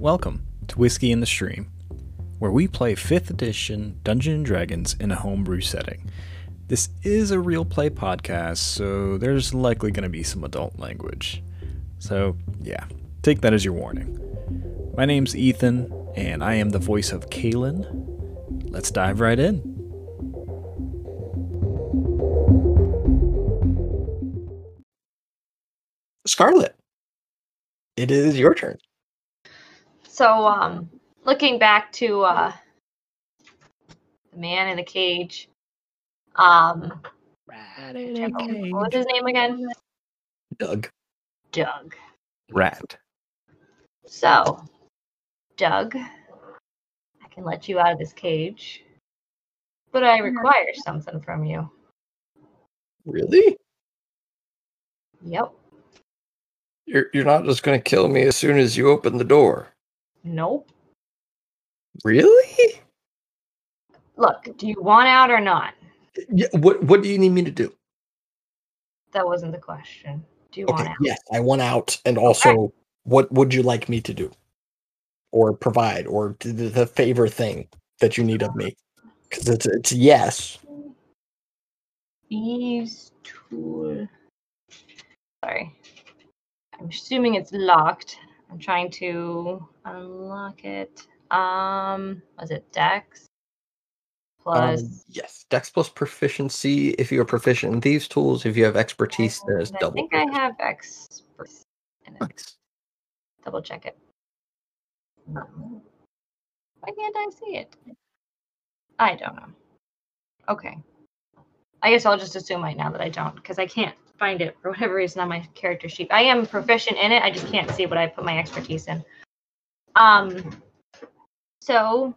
Welcome to Whiskey in the Stream, where we play 5th edition Dungeons Dragons in a homebrew setting. This is a real play podcast, so there's likely going to be some adult language. So, yeah, take that as your warning. My name's Ethan, and I am the voice of Kalen. Let's dive right in. Scarlet, it is your turn. So, um, looking back to uh, the man in the cage, um, what was his name again? Doug. Doug. Rat. So, Doug, I can let you out of this cage, but I require something from you. Really? Yep. You're you're not just gonna kill me as soon as you open the door. Nope. Really? Look, do you want out or not? Yeah, what what do you need me to do? That wasn't the question. Do you want out? yes, I want out, and also, what would you like me to do, or provide, or the, the favor thing that you need of me? Because it's it's yes. Thieves tool. Sorry. I'm assuming it's locked. I'm trying to unlock it. Um, was it Dex? Plus, Um, yes, Dex plus proficiency. If you are proficient in these tools, if you have expertise, there's and I double. think I have it. Nice. Double check it. Why can't I see it? I don't know. Okay. I guess I'll just assume right now that I don't, because I can't find it for whatever reason on my character sheet. I am proficient in it. I just can't see what I put my expertise in. Um. So,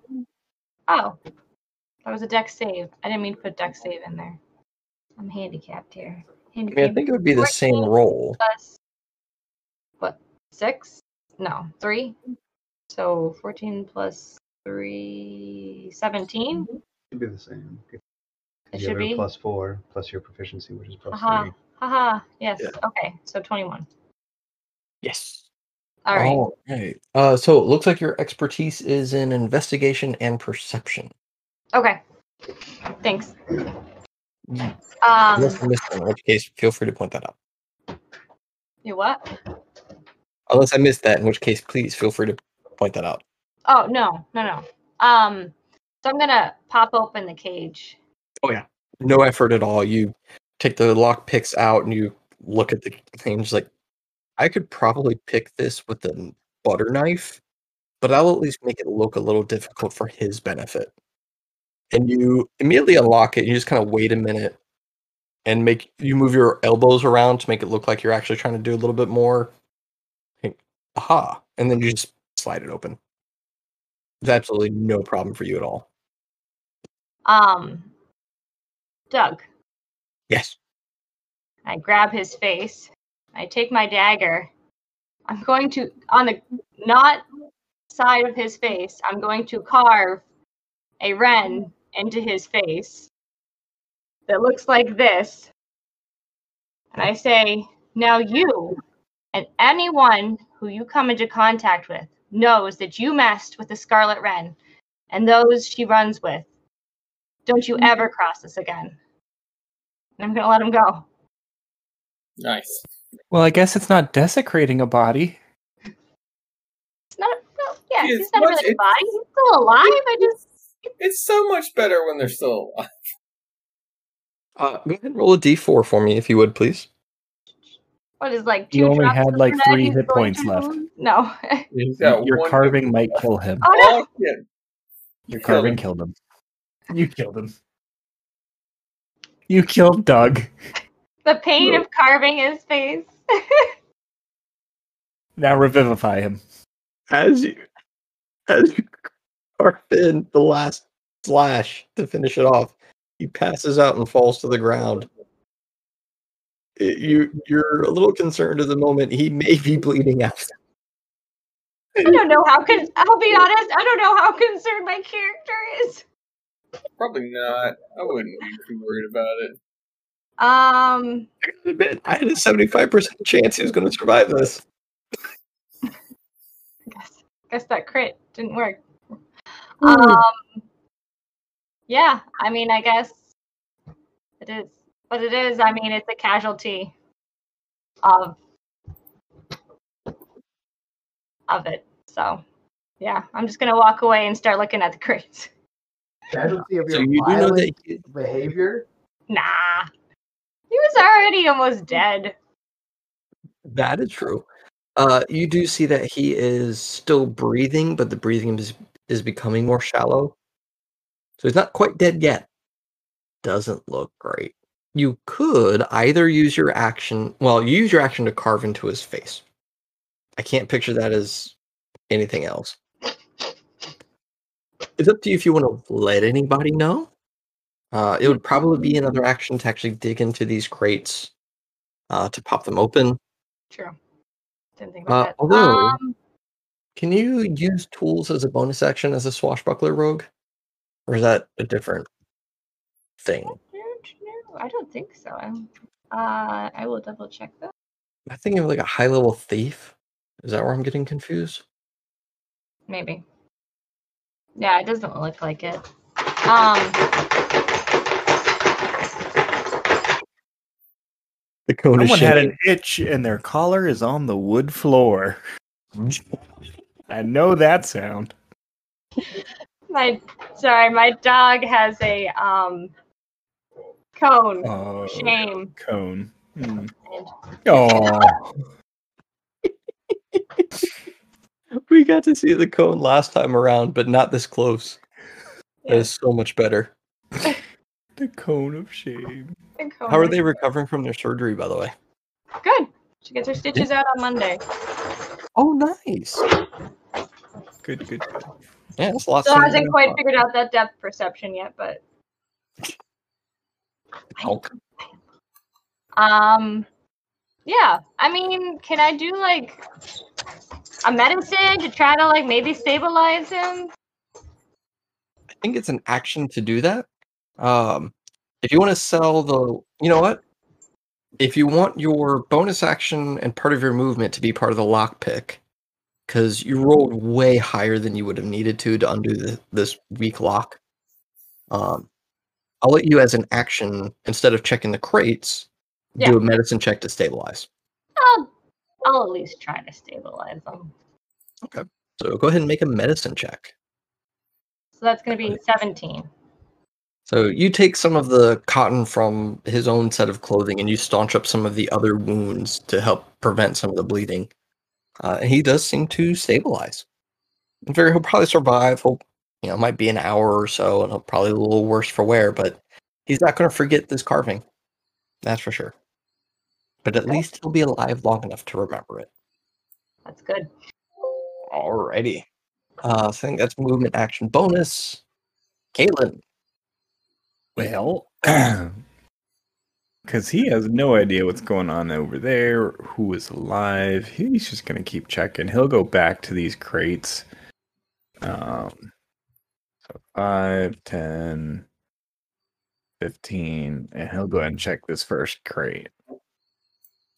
oh, that was a Dex save. I didn't mean to put Dex save in there. I'm handicapped here. I mean, I think it would be the same 14 roll. plus what six no three so 14 plus 3 17 should be the same. It should be? plus four plus your proficiency, which is plus haha three. Haha yes Yeah. okay so 21 Yes. all right All right. Uh, so it looks like your expertise is in investigation and perception. okay thanks Mm. um Unless I missed it, in which case, feel free to point that out. you what Unless I missed that, in which case, please feel free to point that out. oh no no no um so i'm gonna pop open the cage Oh yeah. No effort at all. You take the lock picks out and you look at the thing. Just like, I could probably pick this with a butter knife, but I'll at least make it look a little difficult for his benefit. And you immediately unlock it. and You just kind of wait a minute and make you move your elbows around to make it look like you're actually trying to do a little bit more. Think, Aha! And then you just slide it open. There's absolutely no problem for you at all. um doug Yes. I grab his face. I take my dagger. I'm going to, on the not side of his face, I'm going to carve a wren into his face that looks like this. And I say, now you and anyone who you come into contact with knows that you messed with the scarlet wren and those she runs with. Don't you ever cross this again. And I'm going to let him go. Nice. Well, I guess it's not desecrating a body. It's not. Well, yeah, It's he's not much- really a body. He's still alive. I just. It's so much better when they're still alive. Uh, go ahead and roll a d4 for me, if you would, please. What is like two You only had, like, three hit points left. No. Your carving might kill him. oh no! Yeah. Your Kill carving him. killed him. You killed him. You killed Doug. The pain of carving his face. Now revivify him. As you, as you carve in the last slash to finish it off, he passes out and falls to the ground. It- you, you're a little concerned at the moment. He may be bleeding out. I don't know how. Con- I'll be honest. I don't know how concerned my character is. Probably not. I wouldn't be too worried about it. Um, I gotta admit, I had a 75% chance he was going to survive this. I guess, guess that crit didn't work. Um, yeah, I mean, I guess it is, but it is. I mean, it's a casualty of of it. So, yeah, I'm just gonna walk away and start looking at the crits. Casualty of So your you do know that he- behavior. Nah, he was already almost dead. that is true. Uh, you do see that he is still breathing, but the breathing is is becoming more shallow. So he's not quite dead yet. Doesn't look great. You could either use your action. Well, use your action to carve into his face. I can't picture that as anything else. It's up to you if you want to let anybody know. Uh, it would probably be another action to actually dig into these crates uh, to pop them open. True. Didn't think Uh, about that. although- Um, Can you use tools as a bonus action as a swashbuckler rogue? Or is that a different thing? I don't, I don't think so. I'm- Uh, I will double check that. I think of like a high level thief. Is that where I'm getting confused? Maybe. Yeah, it doesn't look like it. Um, The cone Someone had an itch and their collar is on the wood floor. I know that sound. my sorry, my dog has a um cone. Oh, Shame. cone. And Oh, We got to see the cone last time around, but not this close. That is so much better. the cone of shame. cone How are they recovering from their surgery, by the way? Good. She gets her stitches out on Monday. Oh, nice. Good, good, good. Yeah, that's a lot Still sooner hasn't quite thought. figured out that depth perception yet, but Oh, um, yeah. I mean, can I do like a medicine to try to like maybe stabilize him? I think it's an action to do that. Um, if you want to sell the, you know what? If you want your bonus action and part of your movement to be part of the lockpick, because you rolled way higher than you would have needed to to undo the, this weak lock, um, I'll let you as an action instead of checking the crates, Yeah. do a medicine check to stabilize. I'll, at least try to stabilize them. Okay. So go ahead and make a medicine check. So that's going to be 17. So you take some of the cotton from his own set of clothing and you staunch up some of the other wounds to help prevent some of the bleeding. Uh, and he does seem to stabilize. In fact, he'll probably survive. He'll, you know, it might be an hour or so, and he'll probably a little worse for wear, but he's not going to forget this carving. That's for sure. But at least he'll be alive long enough to remember it. That's good. Alrighty. Uh, so I think that's movement action bonus. Kalen. Well, because he has no idea what's going on over there, who is alive. He's just going to keep checking. He'll go back to these crates. Um, so 5, 10, 15, and he'll go ahead and check this first crate.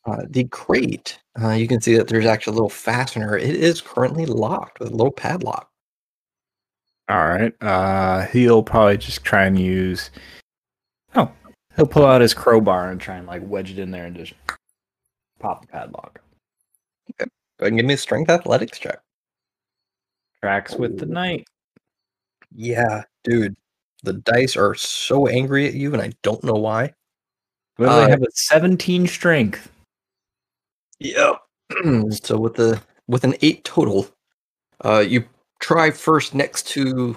Uh, the crate, uh, you can see that there's actually a little fastener. It is currently locked with a little padlock. All right. Uh, he'll probably just try and use. Oh, he'll pull out his crowbar and try and like wedge it in there and just pop the padlock. Okay. Go ahead and give me a strength athletics check. Tracks with the knight. Yeah, dude. The dice are so angry at you, and I don't know why. Literally Uh, have a 17 strength. Yep. so with the with an eight total, uh, you try first next to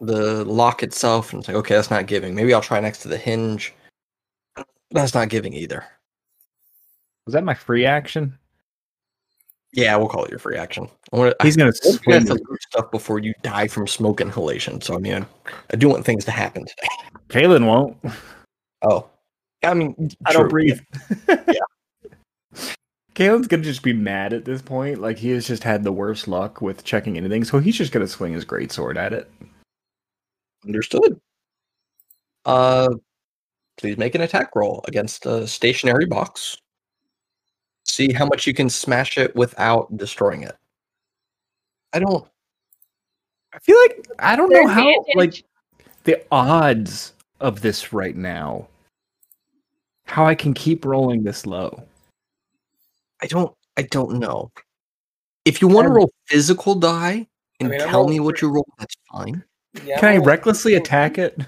the lock itself, and it's like, okay, that's not giving. Maybe I'll try next to the hinge. That's not giving either. Was that my free action? Yeah, we'll call it your free action. I wanna, He's gonna I hope swing. to loot stuff before you die from smoke inhalation. So I mean, I do want things to happen today. Kalen won't. Oh, I mean, I don't true. breathe. Kalen's gonna just be mad at this point. Like he has just had the worst luck with checking anything, so he's just gonna swing his greatsword at it. Understood. Uh, please make an attack roll against a stationary box. See how much you can smash it without destroying it. I don't. I feel like I don't know how advantage. like the odds of this right now. How I can keep rolling this low. I don't. I don't know. If you want to roll physical die and I'm tell me what three. you roll, that's fine. Yeah, Can I recklessly attack it?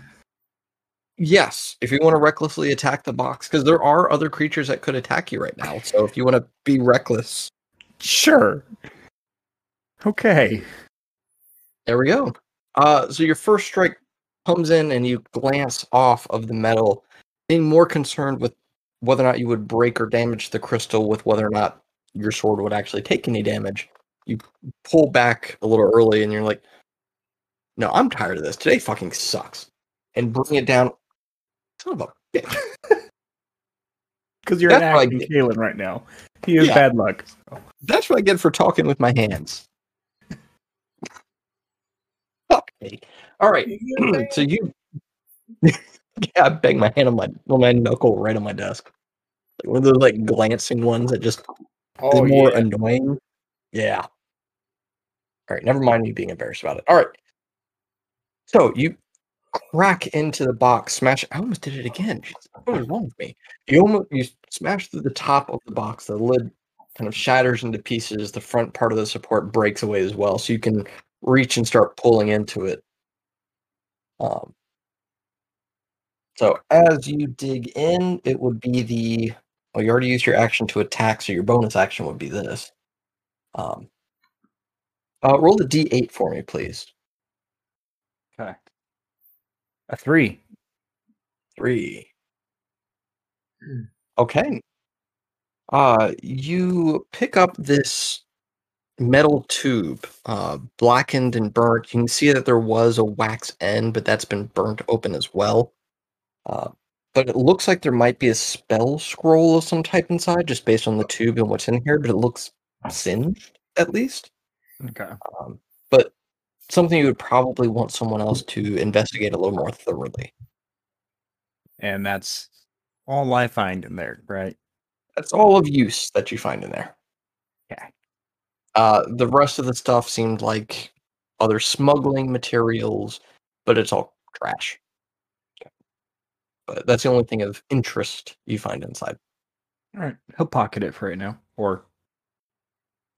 Yes, if you want to recklessly attack the box, because there are other creatures that could attack you right now. So if you want to be reckless, Sure. Okay. there we go. Uh, so your first strike comes in, and you glance off of the metal, being more concerned with whether or not you would break or damage the crystal, with whether or not your sword would actually take any damage. You pull back a little early, and you're like, "No, I'm tired of this. Today fucking sucks," and bring it down. Son of a bitch. Because you're That's what I attacking. Kalen right now. He has Yeah. bad luck. That's what I get for talking with my hands. okay. All right. so you, yeah, I banged my hand on my on my knuckle right on my desk. Like one of those like glancing ones that just is Oh, more yeah. annoying. Yeah. All right. Never mind me being embarrassed about it. All right. So you crack into the box, smash. I almost did it again. What is wrong with me? You almost you smash through the top of the box. The lid kind of shatters into pieces. The front part of the support breaks away as well, so you can reach and start pulling into it. Um, so as you dig in, it would be the well, you already used your action to attack, so your bonus action would be this. Um, uh, roll the d8 for me, please. Okay. A three. Three. Okay. Uh, you pick up this metal tube, uh, blackened and burnt. You can see that there was a wax end, but that's been burnt open as well. Uh, but it looks like there might be a spell scroll of some type inside, just based on the tube and what's in here. But it looks singed, at least. Okay. Um, but something you would probably want someone else to investigate a little more thoroughly. And that's all I find in there, right? That's all of use that you find in there. Okay. Uh, the rest of the stuff seemed like other smuggling materials, but it's all trash. But that's the only thing of interest you find inside. All right. He'll pocket it for right now. Or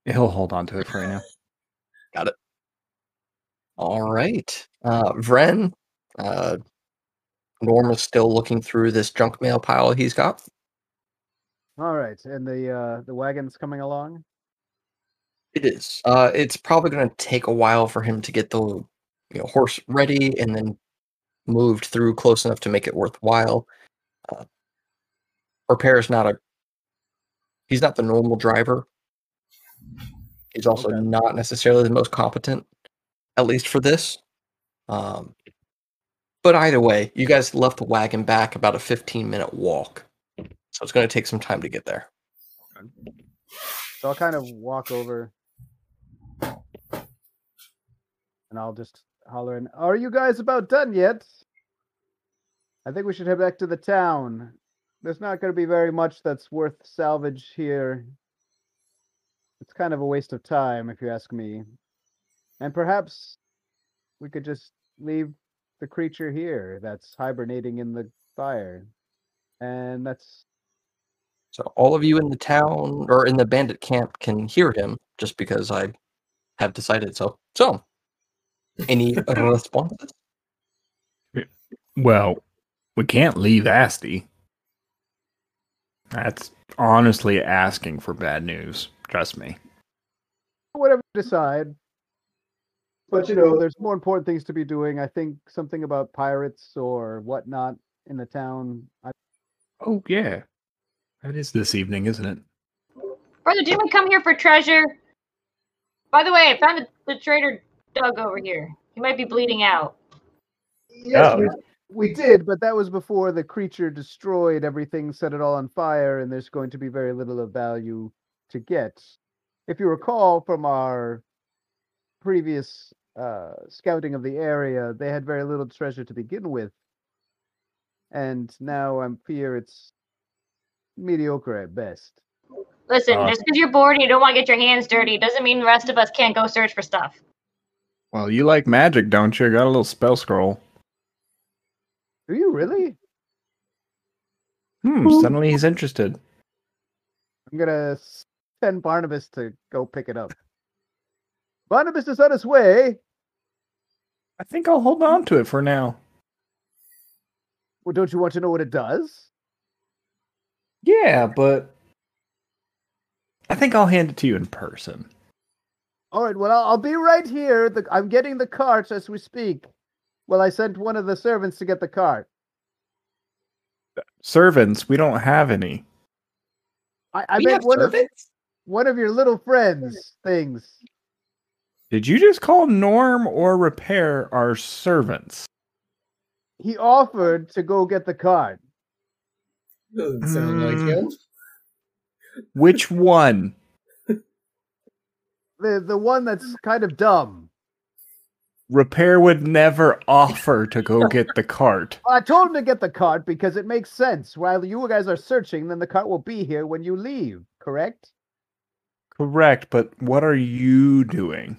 he'll hold on to it for right now. Got it. All right. Uh, Vren, uh, Norm is still looking through this junk mail pile he's got. All right, and the uh, the wagon's coming along. It is. Uh, it's probably going to take a while for him to get the you know, horse ready and then moved through close enough to make it worthwhile. Uh, Repair is not a. He's not the normal driver. He's also Okay. not necessarily the most competent, at least for this. Um, but either way, you guys left the wagon back about a 15 minute walk. So it's going to take some time to get there. So I'll kind of walk over, and I'll just holler in. Are you guys about done yet? I think we should head back to the town. There's not going to be very much that's worth salvage here. It's kind of a waste of time, if you ask me. And perhaps we could just leave the creature here that's hibernating in the fire. And that's So all of you in the town or in the bandit camp can hear him just because I have decided so. So, any responses? Well, we can't leave Asti. That's honestly asking for bad news. Trust me. whatever you decide. But you know, there's more important things to be doing. I think something about pirates or whatnot in the town. I, Oh, yeah. That is this evening, isn't it? Brother, didn't we come here for treasure? By the way, I found the, the traitor Doug over here. He might be bleeding out. yes, Oh. we, we did, but that was before the creature destroyed everything, set it all on fire, and there's going to be very little of value to get. If you recall from our previous uh, scouting of the area, they had very little treasure to begin with. And now I'm fear it's mediocre at best. Listen, Uh, just because you're bored and you don't want to get your hands dirty doesn't mean the rest of us can't go search for stuff. Well, you like magic, don't you? Got a little spell scroll. Do you really? Hmm, suddenly he's interested. I'm gonna send Barnabas to go pick it up. Barnabas is on his way. I think I'll hold on to it for now. Well, don't you want to know what it does? Yeah, but I think I'll hand it to you in person. All right. Well, I'll, I'll be right here. The, I'm getting the cart as we speak. Well, I sent one of the servants to get the cart. Servants, we don't have any. I, I We meant have one of servants? one of your little friends things. Did you just call Norm or Repair our servants? He offered to go get the cart. Doesn't sound like Mm. him. Which one? The the one that's kind of dumb. Repair would never offer to go get the cart. I told him to get the cart because it makes sense. While you guys are searching, then the cart will be here when you leave. Correct? Correct, but what are you doing?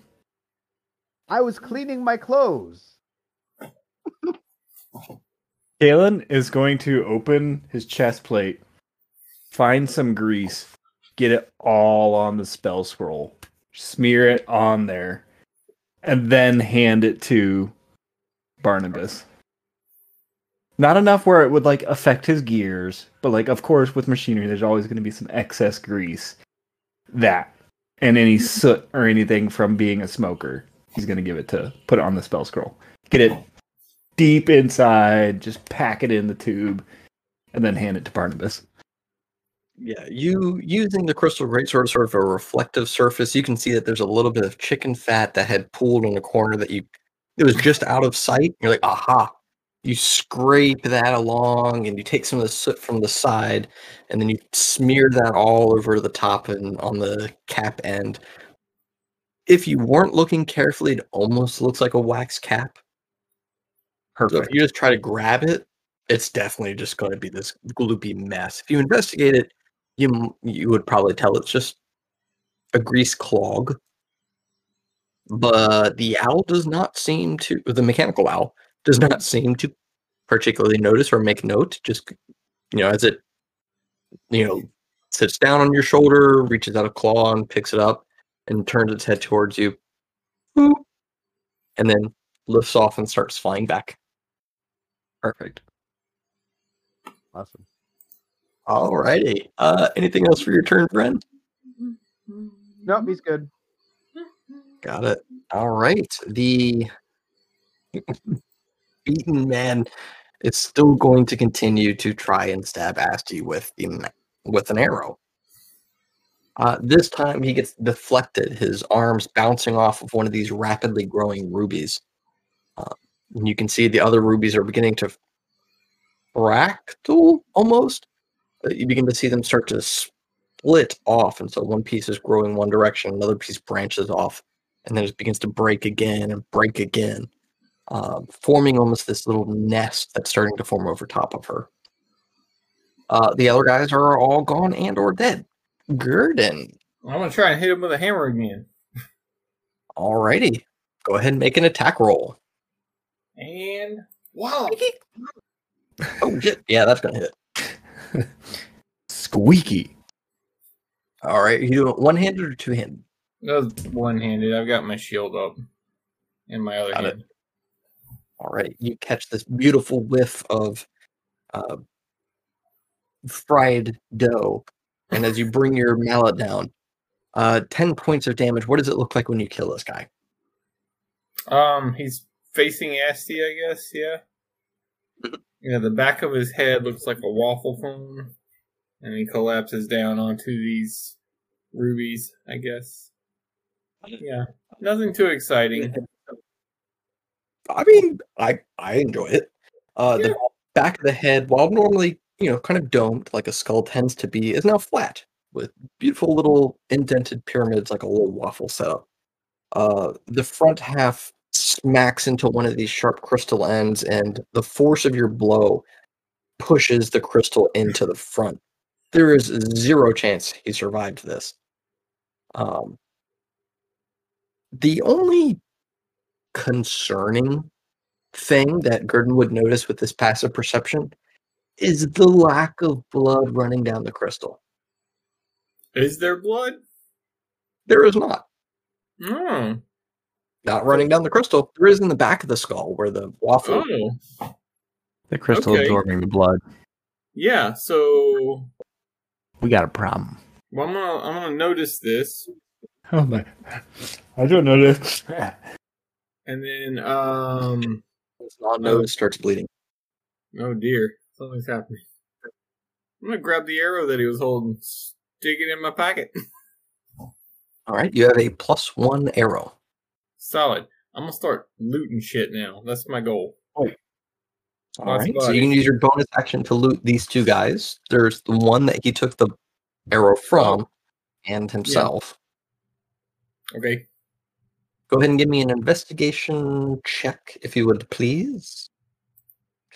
I was cleaning my clothes. Kalen is going to open his chest plate, find some grease, get it all on the spell scroll, smear it on there, and then hand it to Barnabas. Not enough where it would like affect his gears, but like of course with machinery there's always going to be some excess grease. That and any soot or anything from being a smoker. He's going to give it to put it on the spell scroll. Get it deep inside, just pack it in the tube, and then hand it to Barnabas. Yeah, you using the crystal greatsword as sort of a reflective surface, you can see that there's a little bit of chicken fat that had pooled in the corner that you it was just out of sight. You're like, aha. You scrape that along and you take some of the soot from the side and then you smear that all over the top and on the cap end. If you weren't looking carefully, it almost looks like a wax cap. So if you just try to grab it, it's definitely just going to be this gloopy mess. If you investigate it, you you would probably tell it's just a grease clog. But the owl does not seem to the mechanical owl does not seem to particularly notice or make note. Just you know, as it you know sits down on your shoulder, reaches out a claw and picks it up, and turns its head towards you, and then lifts off and starts flying back. Perfect. Awesome. Alrighty. Uh, anything else for your turn, friend? Nope, he's good. Got it. All right. The beaten man is still going to continue to try and stab Asti with the with an arrow. Uh, this time he gets deflected, his arms bouncing off of one of these rapidly growing rubies. Uh, and you can see the other rubies are beginning to fractal almost. You begin to see them start to split off, and so one piece is growing one direction, another piece branches off, and then it begins to break again and break again, uh, forming almost this little nest that's starting to form over top of her. Uh, the other guys are all gone and or dead. Gurdon, I'm gonna try and hit him with a hammer again. alrighty, go ahead and make an attack roll. And wow, Oh shit, yeah, that's gonna hit. Squeaky. All right, you do one-handed or two-handed? that one-handed. I've got my shield up in my other Got it. hand. All right, you catch this beautiful whiff of uh, fried dough, and as you bring your mallet down, uh, ten points of damage. What does it look like when you kill this guy? Um, he's facing Asti, I guess. Yeah. Yeah, the back of his head looks like a waffle cone, and he collapses down onto these rubies. I guess. Yeah, nothing too exciting. I mean, I I enjoy it. Uh, the back of the head, while normally you know kind of domed like a skull tends to be, is now flat with beautiful little indented pyramids like a little waffle setup. Uh, the front half smacks into one of these sharp crystal ends, and the force of your blow pushes the crystal into the front. there is zero chance he survived this. Um, the only concerning thing that Gurdon would notice with this passive perception is the lack of blood running down the crystal. Is there blood? There is not. Oh. Not running down the crystal. There is in the back of the skull where the waffle. Oh. The crystal Okay. absorbing the blood. Yeah, so We got a problem. well, I'm gonna I'm gonna notice this. Oh my! I don't notice. And then um It's not noticed, starts bleeding. oh dear, something's happening. I'm gonna grab the arrow that he was holding, stick it in my pocket. All right, you have a plus one arrow. Solid. I'm gonna start looting shit now. That's my goal. All Lots right, so you can use your bonus action to loot these two guys. There's the one that he took the arrow from, and himself. Okay. Go ahead and give me an investigation check, if you would, please.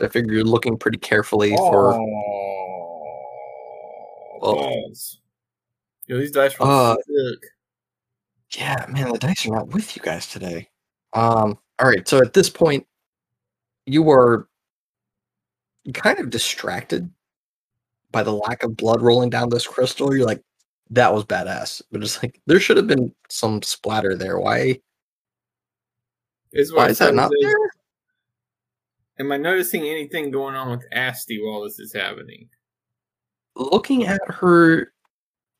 I figure you're looking pretty carefully for. Oh, Oh. Yo, these dice were Uh, sick. Yeah, man, the dice are not with you guys today. Um, all right, so at this point, you are kind of distracted by the lack of blood rolling down this crystal. You're like, that was badass. But it's like there should have been some splatter there. Why Is why is that not is- there? Am I noticing anything going on with Asti while this is happening? Looking at her,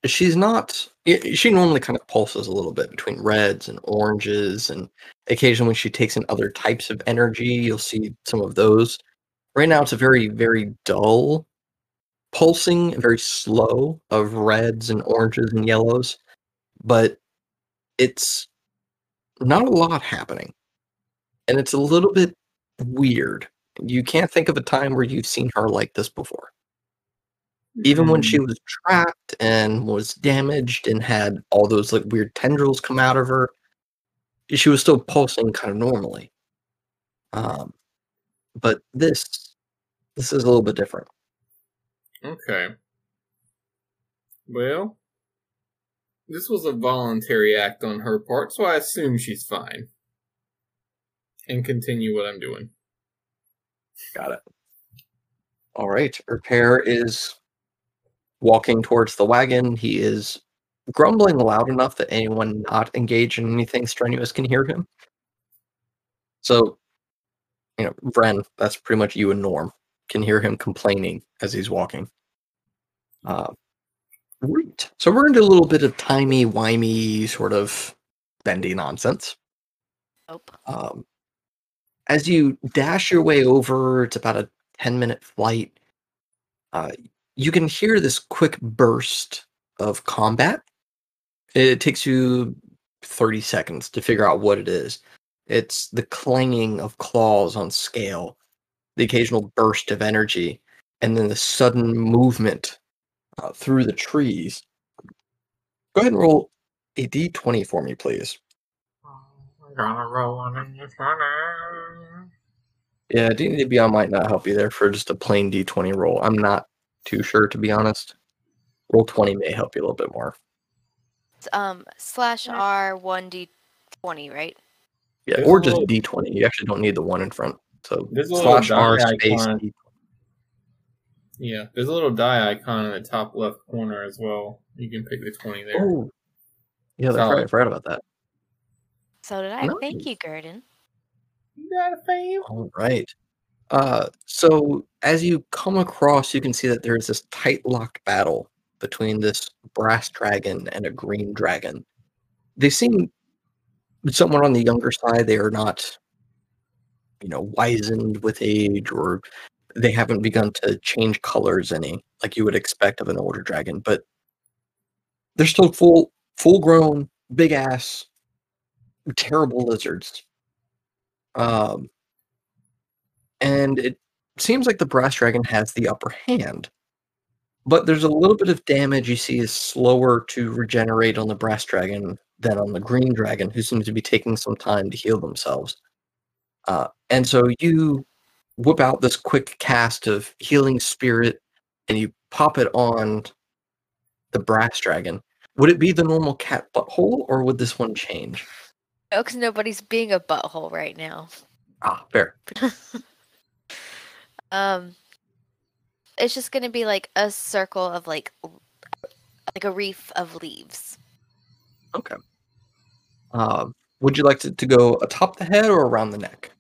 she's not she normally kind of pulses a little bit between reds and oranges and occasionally when she takes in other types of energy you'll see some of those. Right now it's a very very dull pulsing very slow of reds and oranges and yellows but it's not a lot happening. And it's a little bit weird. You can't think of a time where you've seen her like this before even when she Hmm. was trapped and was damaged and had all those like weird tendrils come out of her she was still pulsing kind of normally um but this this is a little bit different Okay. Well, this was a voluntary act on her part, so I assume she's fine. And continue what I'm doing. got it all right repair is walking towards the wagon. He is grumbling loud enough that anyone not engaged in anything strenuous can hear him. So you know vren that's pretty much you and norm can hear him complaining as he's walking. Uh, right. So we're into a little bit of timey wimey sort of bendy nonsense. Nope. um, as you dash your way over, it's about a 10 minute flight. Uh, you can hear this quick burst of combat. It takes you 30 seconds to figure out what it is. It's the clanging of claws on scale, the occasional burst of energy, and then the sudden movement uh, through the trees. Go ahead and roll a d20 for me, please. I'm gonna roll on in this one. Yeah, DDBR might not help you there for just a plain D20 roll. I'm not too sure, to be honest. Roll 20 may help you a little bit more. It's, um, slash R one D twenty, right? Yeah, There's or just little- D20. You actually don't need the one in front. So There's slash R space icon. D. Yeah, there's a little die icon in the top left corner as well. You can pick the 20 there. Oh, yeah, that's Solid. right. I forgot about that. So did I. Thank you, Gurdon. You got a fave? All right. Uh, so as you come across, you can see that there's this tight locked battle between this brass dragon and a green dragon. They seem somewhat on the younger side. They are not, you know, wizened with age, or they haven't begun to change colors any like you would expect of an older dragon. But they're still full, full grown, big ass, terrible lizards. Um, and it seems like the brass dragon has the upper hand but there's a little bit of damage you see is slower to regenerate on the brass dragon than on the green dragon who seems to be taking some time to heal themselves uh, and so you whip out this quick cast of healing spirit and you pop it on the brass dragon, would it be the normal cat butthole or would this one change? No, because nobody's being a butthole right now. Ah, fair. Um, it's just gonna be like a circle of like, like a reef of leaves. Okay. Um, would you like to, to go atop the head or around the neck?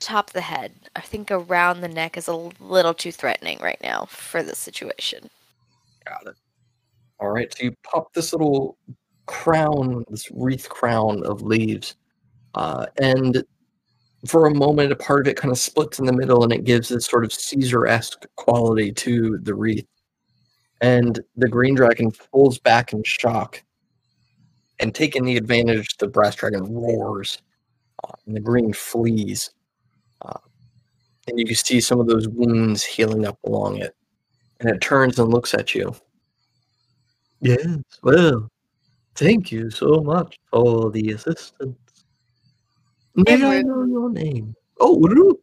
Top the head. I think around the neck is a little too threatening right now for this situation. Got it. All right, so you pop this little crown, this wreath crown of leaves, uh, and for a moment, a part of it kind of splits in the middle, and it gives this sort of Caesar-esque quality to the wreath. And the green dragon pulls back in shock, and taking the advantage, the brass dragon roars, uh, and the green flees. Uh, and you can see some of those wounds healing up along it. And it turns and looks at you. Yes, well, thank you so much for the assistance. May I know your name? Oh, Ru.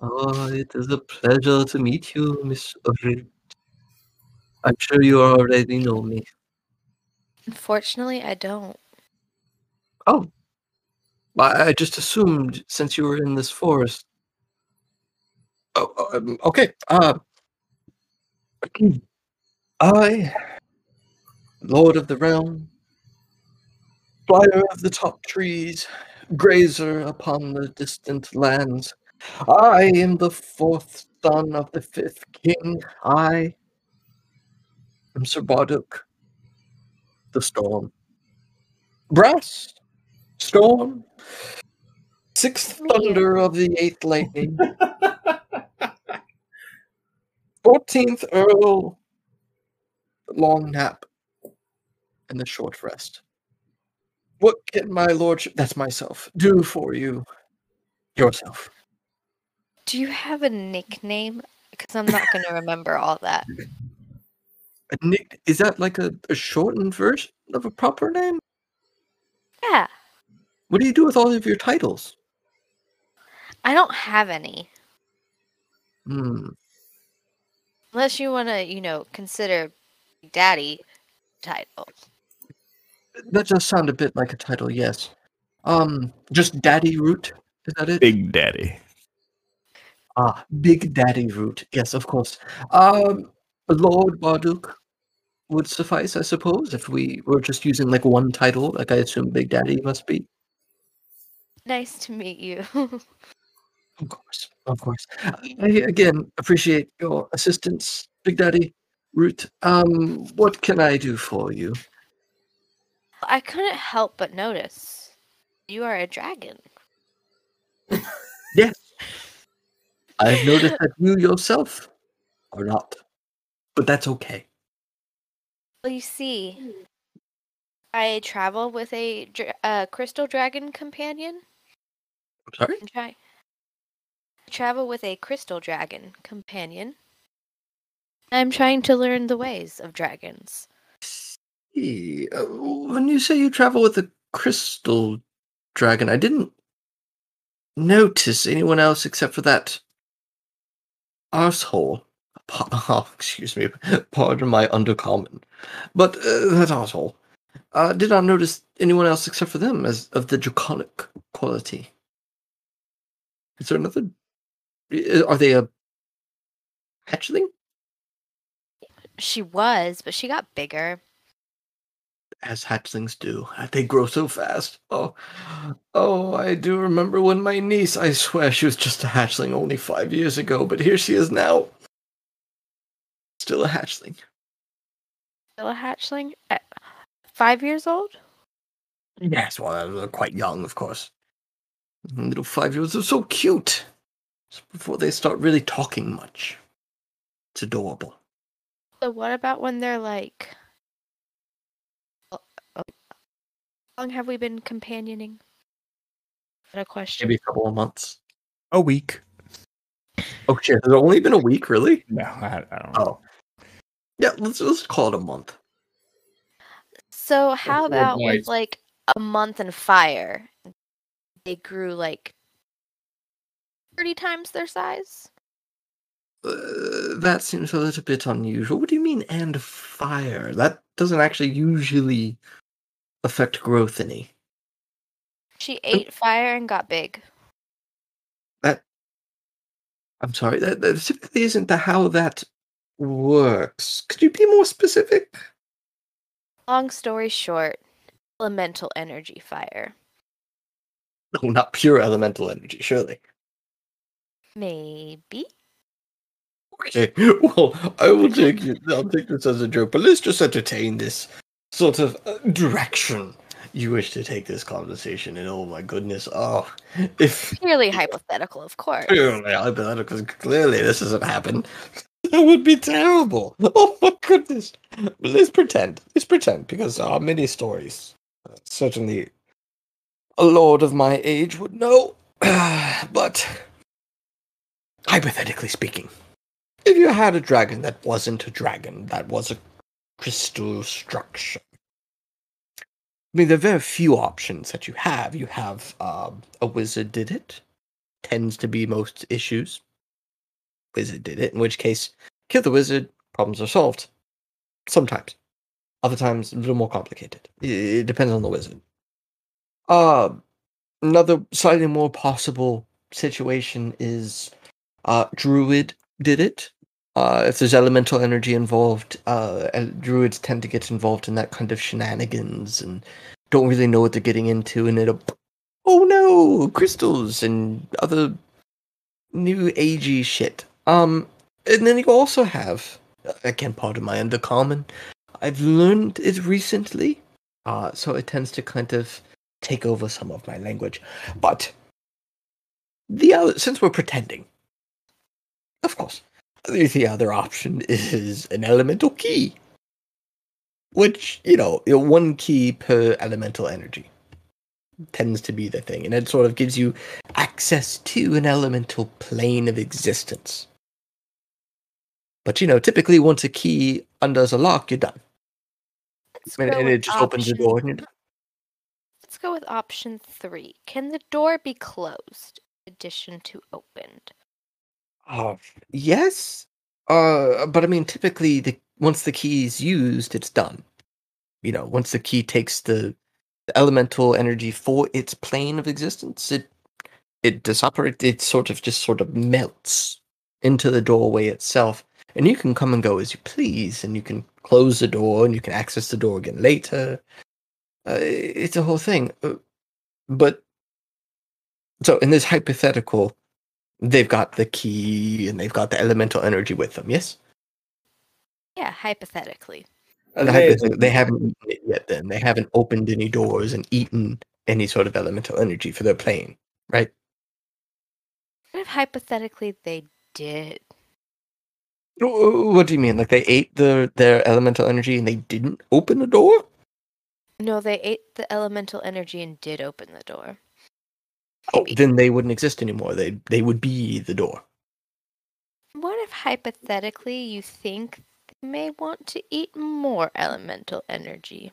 Oh, it is a pleasure to meet you, Miss Ru. I'm sure you already know me. Unfortunately, I don't. Oh, I I just assumed since you were in this forest. Oh, oh, um, okay. Uh, I, Lord of the Realm, flyer of the top trees, grazer upon the distant lands. I am the fourth son of the fifth king. I am Sir Barduk, the storm. Brass, storm, sixth thunder of the eighth lightning, fourteenth earl, the long nap, and the short rest. What can my lordship, that's myself, do for you? Yourself. Do you have a nickname? Because I'm not going to remember all that. A nick, is that like a, a shortened version of a proper name? Yeah, What do you do with all of your titles? I don't have any. Hmm. Unless you want to, you know, consider daddy title. That does sound a bit like a title, yes. Um, just Daddy Root? Is that it? Big Daddy. Ah, Big Daddy Root. Yes, of course. Um, Lord Barduk would suffice, I suppose, if we were just using like one title, like I assume Big Daddy must be. Nice to meet you. Of course, of course. I again appreciate your assistance, Big Daddy Root. Um, what can I do for you? I couldn't help but notice you are a dragon. Yes. I've noticed that you yourself are not, but that's okay. Well, you see, I travel with a uh, crystal dragon companion. I'm sorry. try. Travel with a crystal dragon companion. I'm trying to learn the ways of dragons. Uh, when you say you travel with a crystal dragon, I didn't notice anyone else except for that arsehole. Oh, excuse me, pardon my undercommon, but uh, that arsehole. Uh, did not notice anyone else except for them as of the draconic quality. Is there another? Are they a hatchling? She was, but she got bigger. As hatchlings do. Uh, They grow so fast. Oh, oh, I do remember when my niece, I swear she was just a hatchling only five years ago, but here she is now. Still a hatchling. Still a hatchling at five years old. Yes, well, they're quite young, of course. Little five year olds are so cute. Just before they start really talking much. It's adorable. So what about when they're like? Oh, oh, How long have we been companioning? What a question. Maybe a couple of months. A week. Oh shit, has it only been a week, really? No, I, I don't know. Oh. Yeah, let's let's call it a month. So how four about with like a month in fire? They grew like thirty times their size. Uh, that seems a little bit unusual. What do you mean, and fire? That doesn't actually usually affect growth any. She ate fire and got big. That I'm sorry, that, that typically isn't the how that works. Could you be more specific? Long story short, elemental energy fire. No, oh, not pure elemental energy, surely. Maybe. Okay, well, I will take it. I'll take this as a joke, but let's just entertain this sort of uh, direction you wish to take this conversation. And oh my goodness, oh, if Purely hypothetical, of course. clearly hypothetical, clearly this hasn't happened, that would be terrible. Oh my goodness. Let's pretend. Let's pretend because there are many stories. Uh, certainly, a lord of my age would know. but hypothetically speaking, if you had a dragon that wasn't a dragon, that was a crystal structure. I mean, there are very few options that you have. You have um, a wizard did it, tends to be most issues. Wizard did it, in which case, kill the wizard, problems are solved. Sometimes. Other times, a little more complicated. It, depends on the wizard. Uh, another slightly more possible situation is uh, druid did it. Uh, if there's elemental energy involved, uh, druids tend to get involved in that kind of shenanigans and don't really know what they're getting into, and it'll, oh no, crystals and other new agey shit. Um, and then you also have, again, part of my undercommon. I've learned it recently, uh, so it tends to kind of take over some of my language. But the other, since we're pretending, of course, the, the other option is an elemental key, which you know, one key per elemental energy tends to be the thing, and it sort of gives you access to an elemental plane of existence. But you know, typically once a key undoes a lock, you're done, Let's and, and it just opens the option- door, and you're done. Let's go with option three. Can the door be closed? in Addition to opened. Uh, yes. Uh, but I mean, typically, the once the key is used, it's done. You know, once the key takes the, the elemental energy for its plane of existence, it it disapparates. It sort of just sort of melts into the doorway itself, and you can come and go as you please, and you can close the door, and you can access the door again later. Uh, it's a whole thing. Uh, But so in this hypothetical, they've got the key and they've got the elemental energy with them. Yes, Yeah, hypothetically. and Hey. hypothetically, they haven't eaten it yet. Then they haven't opened any doors and eaten any sort of elemental energy for their plane, right? What if hypothetically they did? What do you mean? Like they ate the their elemental energy and they didn't open the door? No, they ate the elemental energy and did open the door. Oh, then they wouldn't exist anymore. They they would be the door. What if hypothetically you think they may want to eat more elemental energy?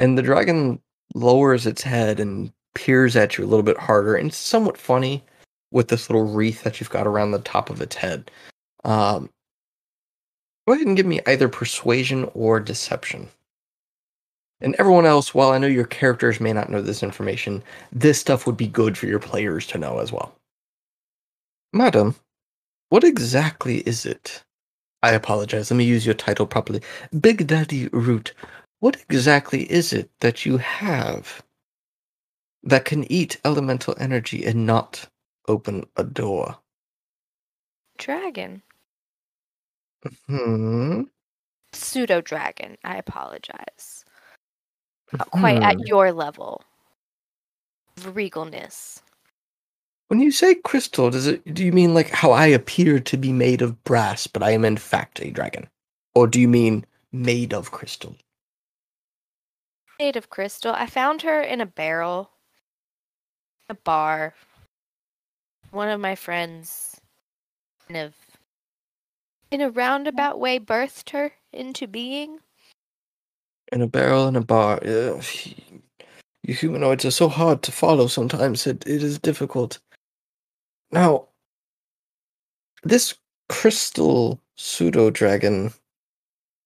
and the dragon lowers its head and peers at you a little bit harder and it's somewhat funny with this little wreath that you've got around the top of its head um go ahead and give me either persuasion or deception and everyone else while i know your characters may not know this information this stuff would be good for your players to know as well madam what exactly is it i apologize let me use your title properly big daddy root what exactly is it that you have that can eat elemental energy and not open a door? Dragon. Hmm. Pseudo dragon. I apologize. Not quite at your level. of Regalness. When you say crystal, does it do you mean like how I appear to be made of brass, but I am in fact a dragon? Or do you mean made of crystal? Made of crystal. I found her in a barrel. A bar. One of my friends kind of in a roundabout way birthed her into being. In a barrel in a bar. Ugh, you humanoids are so hard to follow sometimes. It, it is difficult. Now, this crystal pseudo dragon,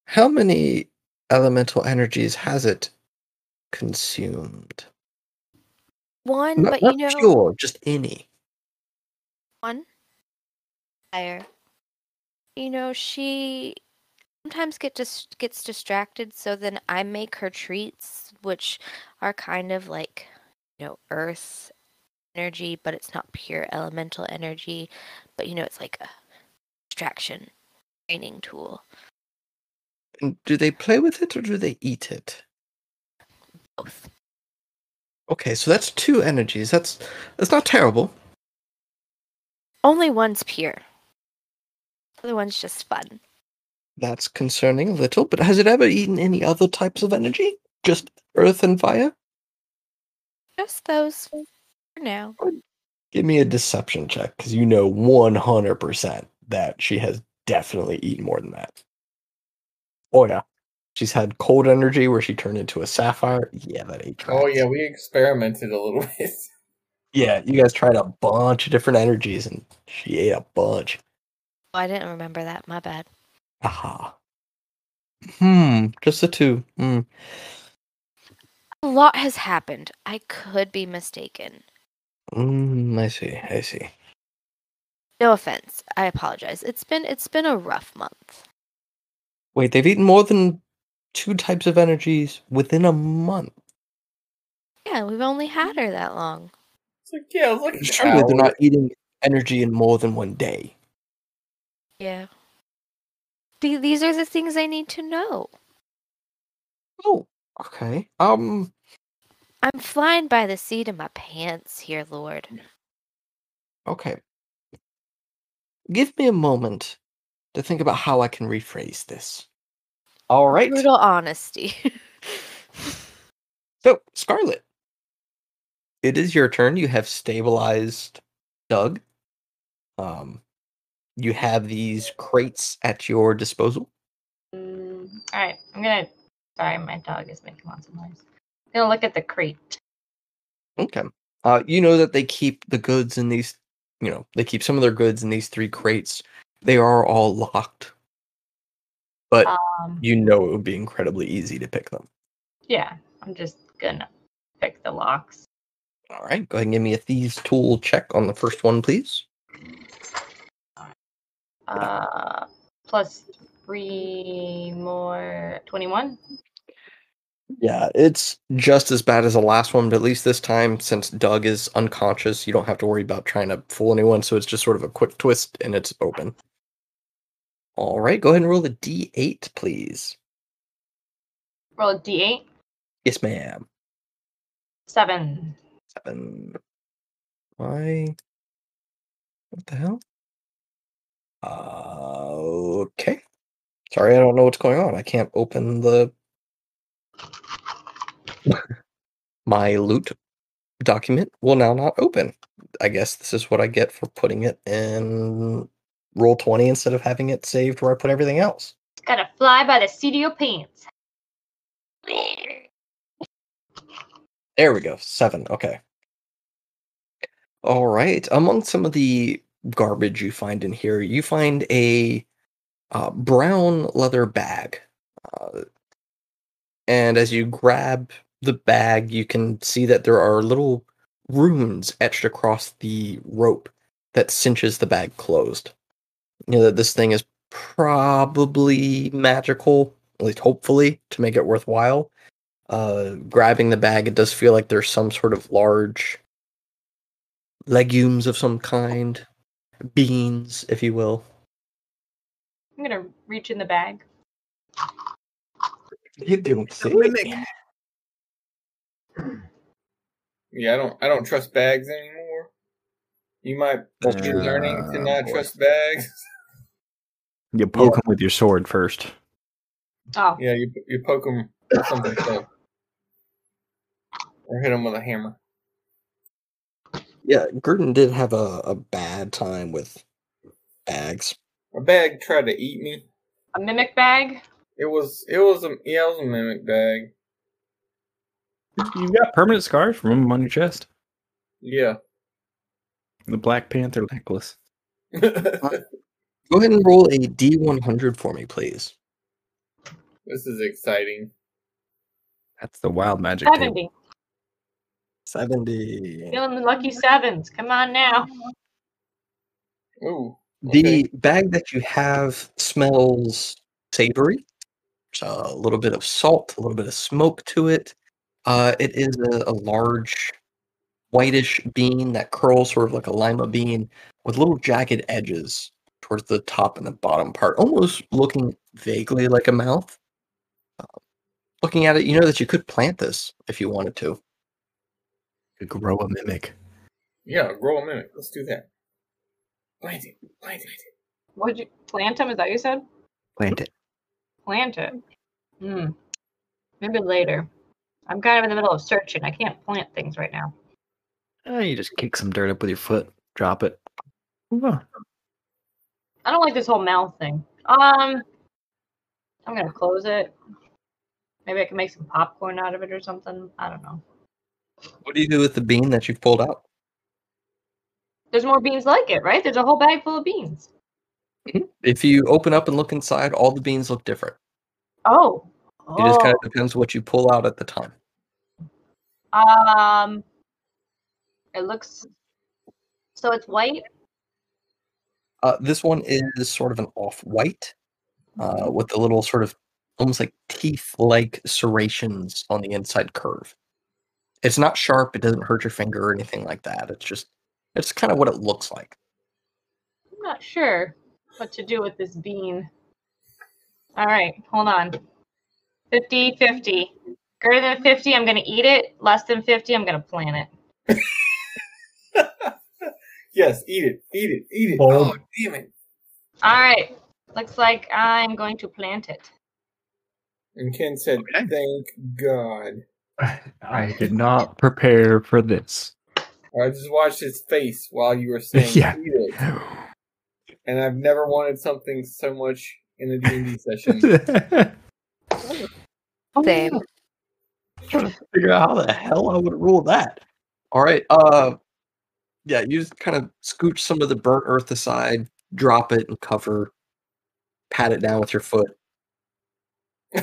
how many elemental energies has it consumed? One, Not, but you know, Sure, just any. one fire. You know, she sometimes get dis- gets distracted, so then I make her treats, which are kind of like, you know, earth energy, but it's not pure elemental energy. But you know, it's like a distraction training tool. And do they play with it or do they eat it? Both. Okay, so that's two energies. That's that's not terrible. Only one's pure. The other one's just fun. That's concerning a little, but has it ever eaten any other types of energy? Just earth and fire? Just those for now. Give me a deception check, because you know 100% that she has definitely eaten more than that. Oh, yeah. She's had cold energy where she turned into a sapphire. Yeah, that ate Oh yeah, we experimented a little bit. Yeah, you guys tried a bunch of different energies, and she ate a bunch. Oh, I didn't remember that. My bad. Aha. Hmm, just the two. Hmm. A lot has happened. I could be mistaken. Mm, I see. I see. No offense. I apologize. It's been it's been a rough month. Wait, they've eaten more than two types of energies within a month. Yeah, we've only had her that long. It's like yeah, it was like an Surely they're not eating energy in more than one day. Yeah. The- These are the things I need to know. Oh, okay. Um, I'm flying by the seat of my pants here, Lord. okay. Give me a moment to think about how I can rephrase this. All right. Brutal honesty. So, Scarlet, it is your turn. You have stabilized Doug. Um, you have these crates at your disposal. Mm, all right, I'm gonna. Sorry, my dog is making lots of noise. I'm gonna look at the crate. Okay. Uh, you know that they keep the goods in these. You know, they keep some of their goods in these three crates. They are all locked, but Um, you know it would be incredibly easy to pick them. yeah, I'm just gonna pick the locks. All right, go ahead and give me a thieves tool check on the first one, please. Uh, plus three more, twenty-one. Yeah, it's just as bad as the last one, but at least this time, since Doug is unconscious, you don't have to worry about trying to fool anyone. So it's just sort of a quick twist and it's open. All right, go ahead and roll a d8, please. Roll a d8. Yes, ma'am. Seven. Seven. Why? What the hell? Uh, okay. Sorry, I don't know what's going on. I can't open the my loot document will now not open. I guess this is what I get for putting it in roll 20 instead of having it saved where I put everything else. Gotta fly by the seat of your pants. There we go. Seven. Okay. All right. Among some of the garbage you find in here, you find a uh, brown leather bag. Uh, and as you grab the bag, you can see that there are little runes etched across the rope that cinches the bag closed. You know that this thing is probably magical, at least hopefully, to make it worthwhile uh grabbing the bag it does feel like there's some sort of large legumes of some kind beans if you will I'm gonna reach in the bag. you do Yeah, I don't I don't trust bags anymore. You might That's be true. learning to not boy. trust bags. You poke him with your sword first. Oh, Yeah, you you poke them with something. Or hit him with a hammer. Yeah Gurdon did have a, a bad time with bags A bag tried to eat me. a mimic bag. It was it was a yeah, it was a mimic bag. You've got permanent scars from him on your chest. Yeah. The Black Panther necklace. Go ahead and roll a D100 for me, please. This is exciting. That's the wild magic table. 70. 70. Feeling the lucky sevens. Come on now. Ooh. The bag that you have smells savory. There's a little bit of salt, a little bit of smoke to it. Uh, it is a, a large whitish bean that curls sort of like a lima bean with little jagged edges towards the top and the bottom part, almost looking vaguely like a mouth. Uh, looking at it, you know that you could plant this if you wanted to. Could grow a mimic. Yeah, grow a mimic. Let's do that. Plant it. Plant it. Would you plant them? Is that what you said? Plant it. Plant it. Hmm. Maybe later. I'm kind of in the middle of searching. I can't plant things right now. Uh, you just kick some dirt up with your foot, drop it. Move on. I don't like this whole mouth thing. Um, I'm gonna close it. Maybe I can make some popcorn out of it or something. I don't know. What do you do with the bean that you've pulled out? There's more beans like it, right? There's a whole bag full of beans. If you open up and look inside, all the beans look different. Oh. It just kind Oh. of depends what you pull out at the time. Um. It looks. So it's white. Uh, this one is sort of an off-white, uh, with a little sort of almost like teeth-like serrations on the inside curve. It's not sharp. It doesn't hurt your finger or anything like that. It's just, it's kind of what it looks like. I'm not sure what to do with this bean. All right, hold on. 50 50. Greater than 50, I'm going to eat it. Less than 50, I'm going to plant it. yes, eat it. Eat it. Eat it. Bold. Oh, damn it. All right. Looks like I'm going to plant it. And Ken said, Okay. thank God. I did not prepare for this. I just watched his face while you were saying Yeah. eat it. And I've never wanted something so much in a D&D session. Same. trying to figure out how the hell I would rule that. All right. Uh, yeah, you just kind of scooch some of the burnt earth aside, drop it and cover, pat it down with your foot.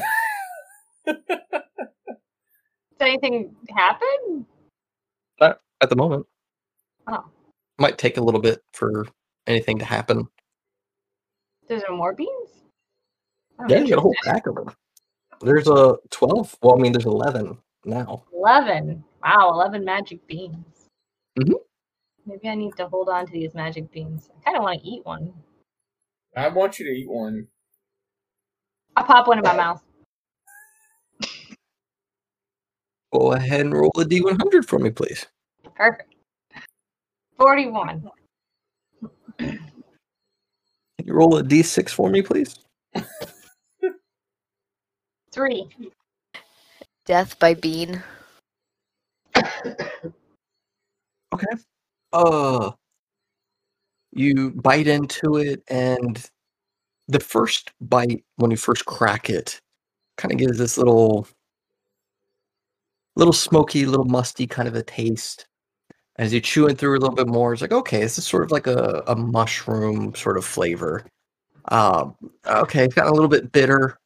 Did anything happen? Not At the moment, Oh, might take a little bit for anything to happen. there's more beans? Oh, Yeah, you got a whole pack of them. There's a twelve. Well, I mean, there's eleven now. 11. Wow, 11 magic beans. Mhm. Maybe I need to hold on to these magic beans. I kind of want to eat one. I want you to eat one. I'll pop one in my mouth. Go ahead and roll a d100 for me, please. Perfect. 41. Can you roll a d6 for me, please? Three. Death by bean. Okay. Uh you bite into it and the first bite when you first crack it kind of gives this little little smoky, little musty kind of a taste. As you chew it through a little bit more, it's like, okay, this is sort of like a, a mushroom sort of flavor. Um, okay, it's got a little bit bitter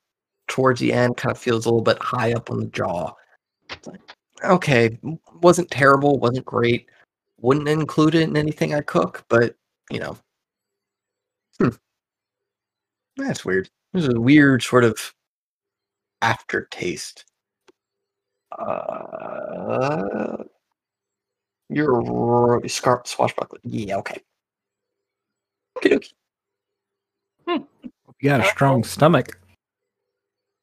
towards the end, kind of feels a little bit high up on the jaw. Like, okay, wasn't terrible, wasn't great. Wouldn't include it in anything I cook, but you know, hmm. that's weird. There's a weird sort of aftertaste. Uh, you're r- scar- swashbuckler. Yeah, okay. Okay, You got a strong stomach.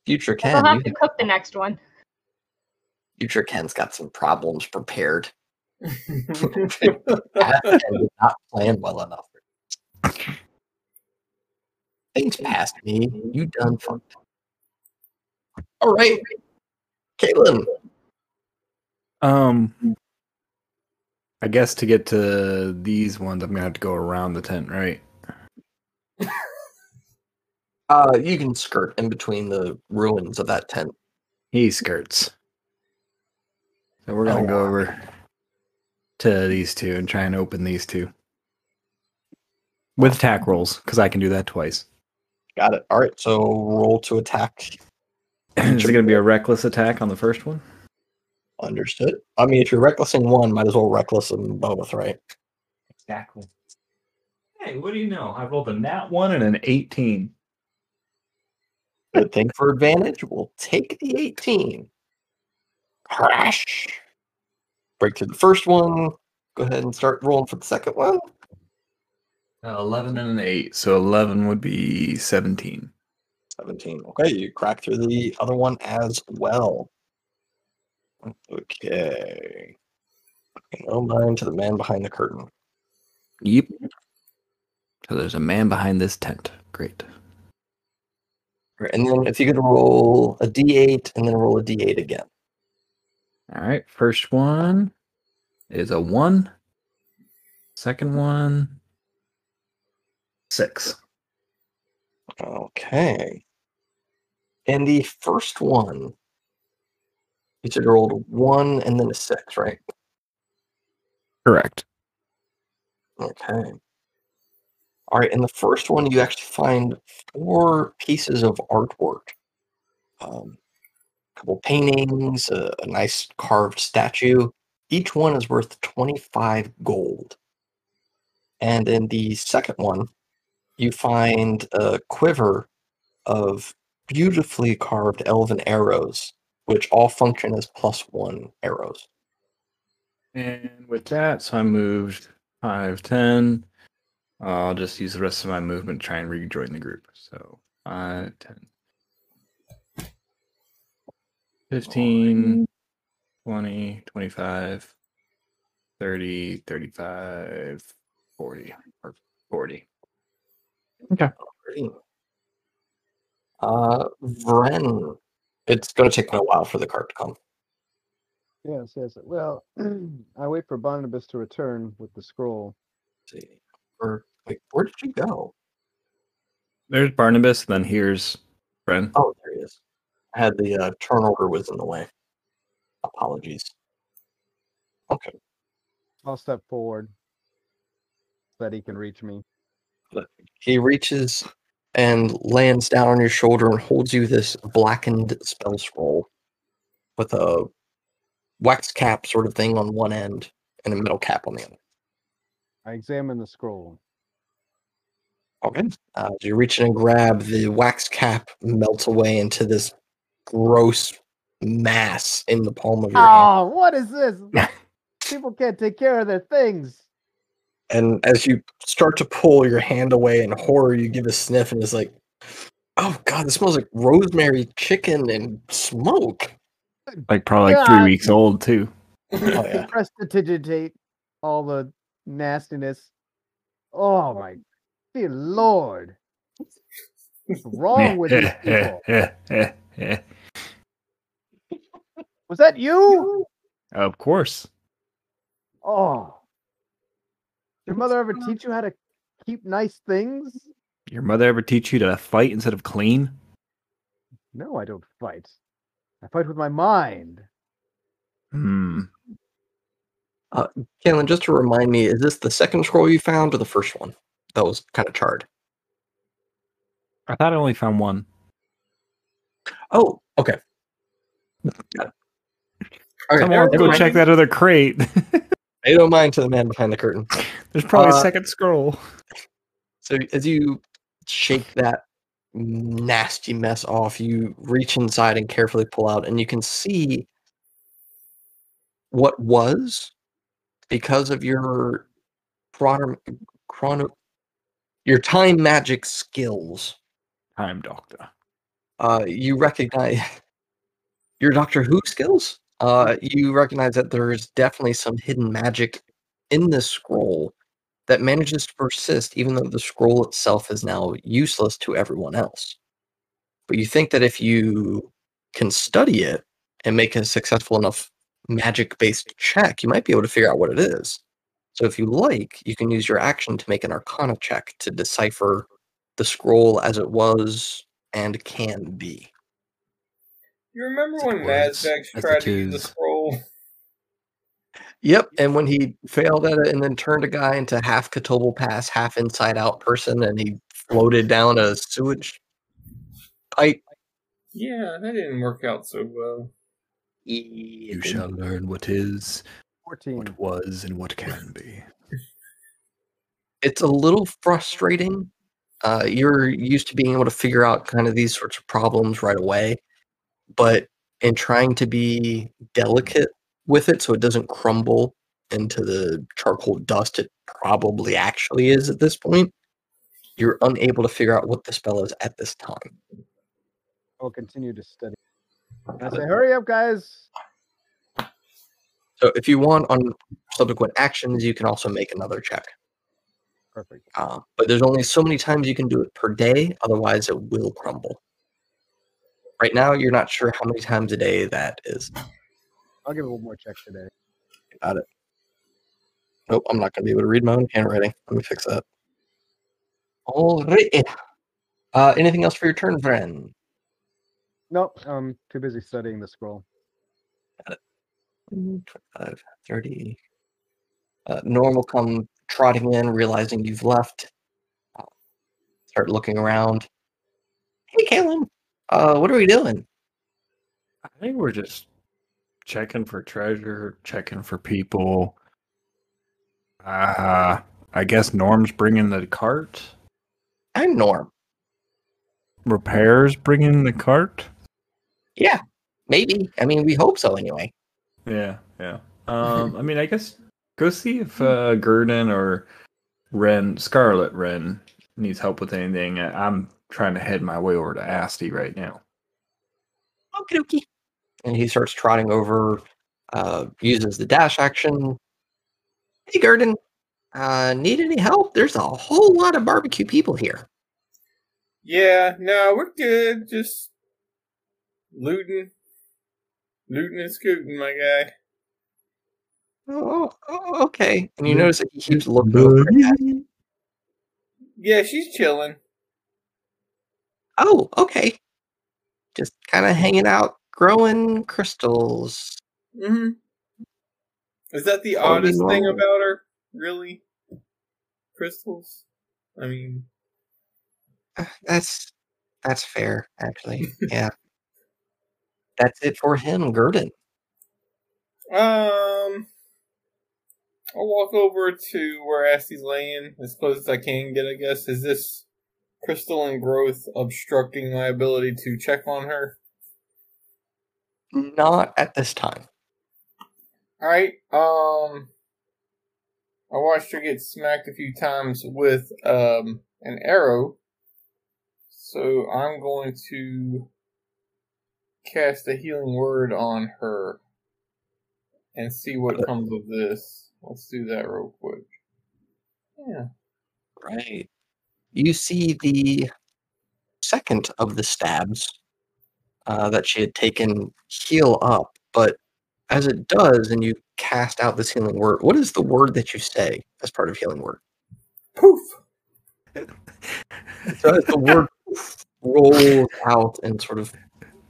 Future Ken. I'll have to cook the next one. future Ken's got some problems prepared. Past Ken did not plan well enough. Things past me. You done fucked. All right, Caitlin. Um, I guess to get to these ones, I'm gonna have to go around the tent, right? Uh, you can skirt in between the ruins of that tent. He skirts. So we're gonna Oh. go over to these two and try and open these two. With attack rolls, because I can do that twice. Got it. All right. So roll to attack. Is it going to be a reckless attack on the first one? Understood. I mean, if you're recklessing one, might as well reckless them both, right? Exactly. Hey, what do you know? I rolled a nat one and an 18. Good thing for advantage. We'll take the 18. Crash. Break through the first one. Go ahead and start rolling for the second one. Uh, 11 and an 8. So 11 would be 17. 17. Okay, you crack through the other one as well. Okay. No mind to the man behind the curtain. Yep. So there's a man behind this tent. Great. And then if you could roll a d8 and then roll a d8 again. All right. First one is a 1. Second one, 6. Okay. And the first one, you said you rolled one and then a six, right? Correct. Okay. All right. In the first one, you actually find four pieces of artwork. Um, a couple paintings, a, a nice carved statue. Each one is worth 25 gold. And in the second one, you find a quiver of beautifully carved elven arrows, which all function as plus one arrows. And with that, so I moved 5, 10. I'll just use the rest of my movement to try and rejoin the group. So 5, 10, 15, 20, 25, 30, 35, 40, or 40. Alrighty. Uh, Vren, it's going to take me a while for the card to come. Yes, yes. Well, I wait for Barnabas to return with the scroll. Let's see, or wait, where did you go? There's Barnabas, then here's Bren. Oh, there he is. I had the uh, turn order was in the way. Apologies. Okay. I'll step forward so that he can reach me. He reaches and lands down on your shoulder and holds you this blackened spell scroll with a wax cap sort of thing on one end and a metal cap on the other. I examine the scroll. Okay. Uh, as you reach in and grab, the wax cap melts away into this gross mass in the palm of your hand. Oh, what is this? People can't take care of their things. And as you start to pull your hand away in horror, you give a sniff and it's like, oh god, this smells like rosemary chicken and smoke. Like probably like three weeks old too. Oh yeah. Prestidigitate all the nastiness. Oh my dear lord. What's wrong with these people? Was that you? of course. Oh. Your mother ever teach you how to keep nice things? Your mother ever teach you to fight instead of clean? No, I don't fight. I fight with my mind. Hmm. Caitlin, just to remind me, is this the second scroll you found or the first one? That was kind of charred. I thought I only found one. Oh, okay. Got it. All right, Come on, go check that other crate. Pay no mind to the man behind the curtain. There's probably Uh, a second scroll. So as you shake that nasty mess off, you reach inside and carefully pull out, and you can see what was because of your chrono, chrono your time magic skills. Time doctor. Uh, you recognize your Doctor Who skills. Uh, you recognize that there's definitely some hidden magic in this scroll that manages to persist, even though the scroll itself is now useless to everyone else. But you think that if you can study it and make a successful enough magic based check, you might be able to figure out what it is. So if you like, you can use your action to make an arcana check to decipher the scroll as it was and can be. You remember As when was, Nasdaq tried to use the scroll? Yep, and when he failed at it and then turned a guy into half Katoble Pass, half inside out person, and he floated down a sewage pipe. Yeah, that didn't work out so well. You shall learn what is, 14. what was, and what can be. It's a little frustrating. Uh, you're used to being able to figure out kind of these sorts of problems right away, but in trying to be delicate with it so it doesn't crumble into the charcoal dust it probably actually is at this point, you're unable to figure out what the spell is at this time. I'll continue to study. I say, hurry up, guys. So if you want on subsequent actions, you can also make another check. Perfect. Uh, but there's only so many times you can do it per day, otherwise it will crumble. Right now, you're not sure how many times a day that is. I'll give it one more check today. Got it. Nope, I'm not going to be able to read my own handwriting. Let me fix that. All right. Uh, anything else for your turn, friend? Nope, I'm too busy studying the scroll. Got 25, 30. Uh, will come trotting in, realizing you've left. Start looking around. Hey, Kalen. Uh, what are we doing? I think we're just checking for treasure, checking for people. Uh, I guess Norm's bringing the cart. I'm Norm. Repairs bringing the cart. Yeah, maybe. I mean, we hope so anyway. Yeah, yeah. Um, I mean, I guess go see if uh, Gurdon or Ren, Scarlet Ren, needs help with anything. I'm trying to head my way over to Asti right now. Okie dokie. And he starts trotting over, uh, uses the dash action. Hey, Gurdon. Uh, need any help? There's a whole lot of barbecue people here. Yeah, no, we're good. Just looting, looting and scooting, my guy. Oh, oh, okay. And you Yeah. notice that he keeps looking over at. Yeah, she's chilling. Oh, okay. Just kind of hanging out, growing crystals. hmm Is that the oddest thing about her? Really? Crystals? I mean, Uh, That's that's fair, actually. yeah. That's it for him, Gurdon. um, I'll walk over to where Asti's laying as close as I can get. I guess is this crystalline growth obstructing my ability to check on her? Not at this time. All right. Um, I watched her get smacked a few times with um an arrow, so I'm going to cast a healing word on her and see what comes of this. Let's do that real quick. Yeah. Right. You see the second of the stabs uh, that she had taken heal up, but as it does, and you cast out this healing word, what is the word that you say as part of healing word? Poof. So as the word rolls out and sort of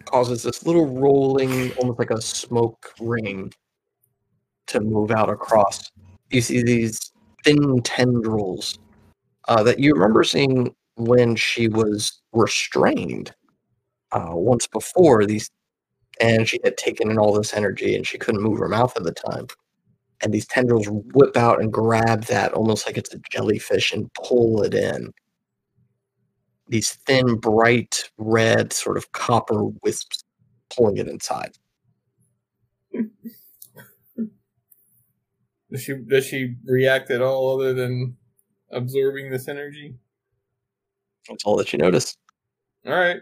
causes this little rolling, almost like a smoke ring, to move out across. You see these thin tendrils uh, that you remember seeing when she was restrained uh, once before. These, and she had taken in all this energy, and she couldn't move her mouth at the time. And these tendrils whip out and grab that almost like it's a jellyfish and pull it in these thin, bright red, sort of copper wisps pulling it inside. Does she does she react at all other than absorbing this energy? That's all that you notice. All right.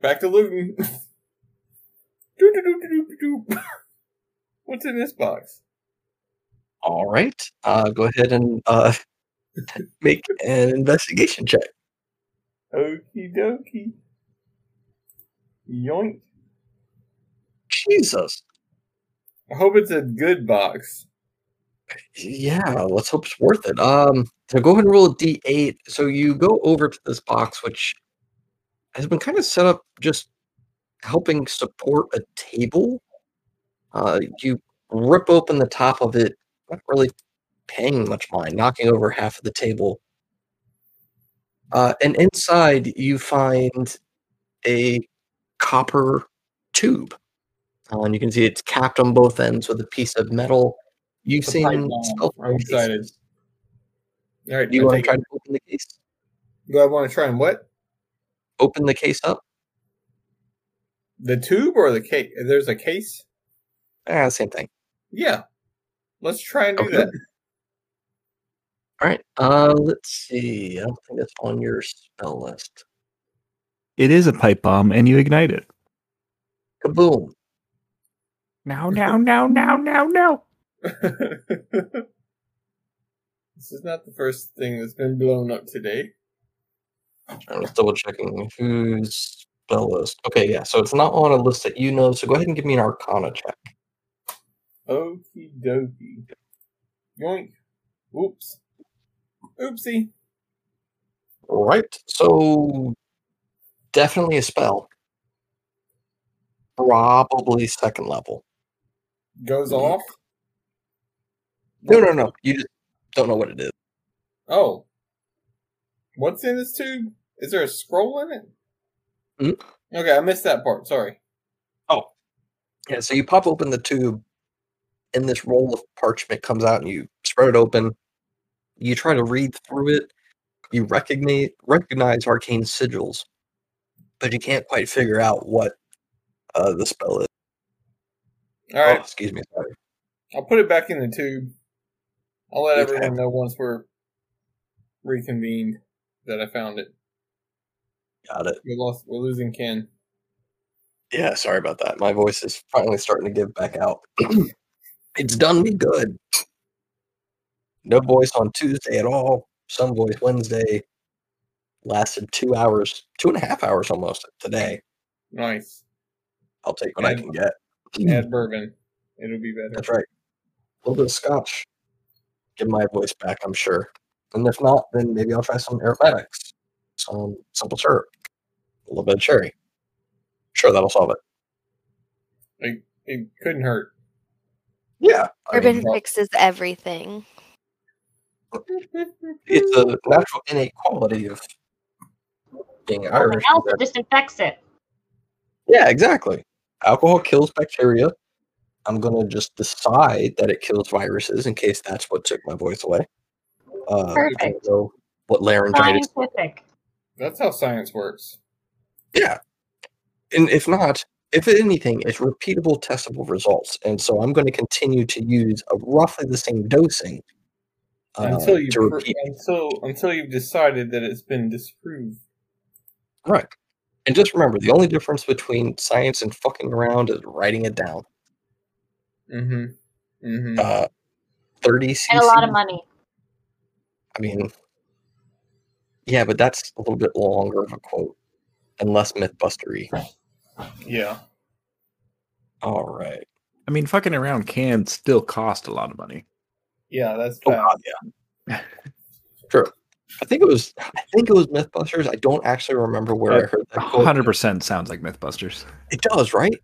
Back to looting. What's in this box? All right. Uh, go ahead and uh, make an investigation check. Okie dokie. Yoink. Jesus. I hope it's a good box. Yeah, let's hope it's worth it. Um, so go ahead and roll a d8. So you go over to this box, which has been kind of set up just helping support a table. Uh, you rip open the top of it, not really paying much mind, knocking over half of the table. Uh, and inside, you find a copper tube. Uh, and you can see it's capped on both ends with a piece of metal. You've It's a pipe seen bomb. spell I'm excited. cases. All right, Do you I want to try it. to open the case? Do I want to try and what? Open the case up? The tube or the case? There's a case. Ah, same thing. Yeah, let's try and do Okay. that. All right. Uh, let's see. I don't think it's on your spell list. It is a pipe bomb, and you ignite it. Kaboom! Now, now, now, now, now, now. this is not the first thing that's been blown up today. I'm just double checking whose spell list. Okay, yeah. So it's not on a list that you know. So go ahead and give me an Arcana check. Okie dokie. Yoink. Oops. Oopsie. All right. So definitely a spell. Probably second level. Goes Mhm. off. No, no, no. You just don't know what it is. Oh. What's in this tube? Is there a scroll in it? Hmm? Okay, I missed that part. Sorry. Oh, yeah. So you pop open the tube, and this roll of parchment comes out, and you spread it open. You try to read through it. You recognize recognize arcane sigils, but you can't quite figure out what uh, the spell is. All right, Oh, excuse me. Sorry. I'll put it back in the tube. I'll let everyone know once we're reconvened that I found it. Got it. We lost. We're losing Ken. Yeah, sorry about that. My voice is finally starting to give back out. it's done me good. No voice on Tuesday at all. Some voice Wednesday. Lasted two hours, two and a half hours almost today. Nice. I'll take what I can get. Add bourbon. It'll be better. That's right. A little bit of scotch. Get my voice back, I'm sure. And if not, then maybe I'll try some aromatics, some simple syrup, a little bit of cherry. Sure, that'll solve it. It, it couldn't hurt. Yeah, I mean, Bourbon fixes everything. it's a natural innate quality of being Irish. else that- disinfects it. Yeah, exactly. Alcohol kills bacteria. I'm gonna just decide that it kills viruses in case that's what took my voice away. Uh, Perfect. know what laryngitis Scientific. That's how science works. Yeah. And if not, if anything, it's repeatable, testable results. And so I'm going to continue to use a roughly the same dosing uh, until you to pr- repeat. until until you've decided that it's been disproved. Right. And just remember, the only difference between science and fucking around is writing it down. Mm-hmm. Mm-hmm. Uh, 30 cc. And a lot of money. I mean, yeah, but that's a little bit longer of a quote and less mythbustery. yeah. All right. I mean, fucking around can still cost a lot of money. Yeah, that's Oh. God, yeah. True. I think it was. I think it was MythBusters. I don't actually remember where I heard that quote. hundred percent sounds like MythBusters. It does, right?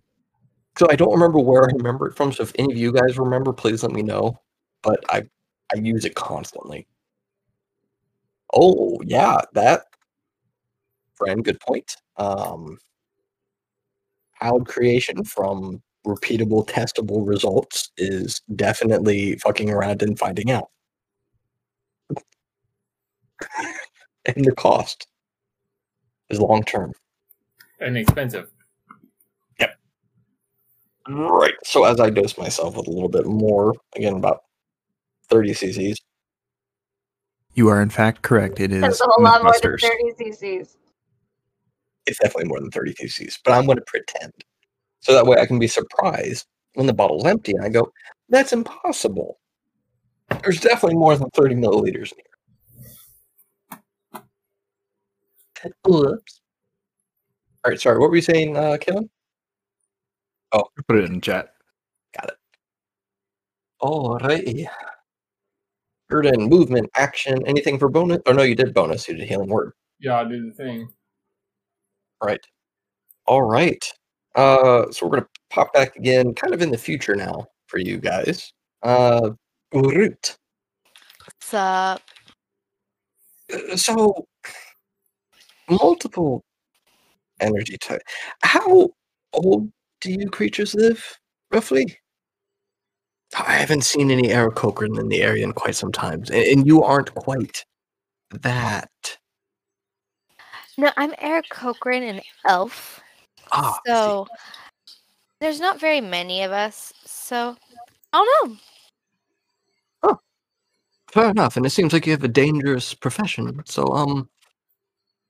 So I don't remember where I remember it from. So if any of you guys remember, please let me know. But I I use it constantly. Oh yeah, that friend, good point. Um cloud creation from repeatable, testable results is definitely fucking around and finding out. and the cost is long term. And expensive. Right. So as I dose myself with a little bit more, again about 30 cc's. You are in fact correct. It is That's a whole lot more than 30 cc's. It's definitely more than 30 cc's, but I'm going to pretend. So that way I can be surprised when the bottle's empty and I go, that's impossible. There's definitely more than 30 milliliters in here. Oops. All right, sorry. What were you saying, uh, Kevin? Put it in chat. Got it. Alrighty. Gurdon, movement, action, anything for bonus? Oh no, you did bonus. You did healing word. Yeah, I did the thing. Right. All right. Uh, so we're gonna pop back again, kind of in the future now. for you guys. Uh, Root. What's up? Uh, So, multiple energy type. How old do you creatures live, roughly? I haven't seen any Aarakocra in the area in quite some time, and, and you aren't quite that. No, I'm Eric Cochran, an elf. Ah, so there's not very many of us. So I don't know. Fair enough, and it seems like you have a dangerous profession. So, um,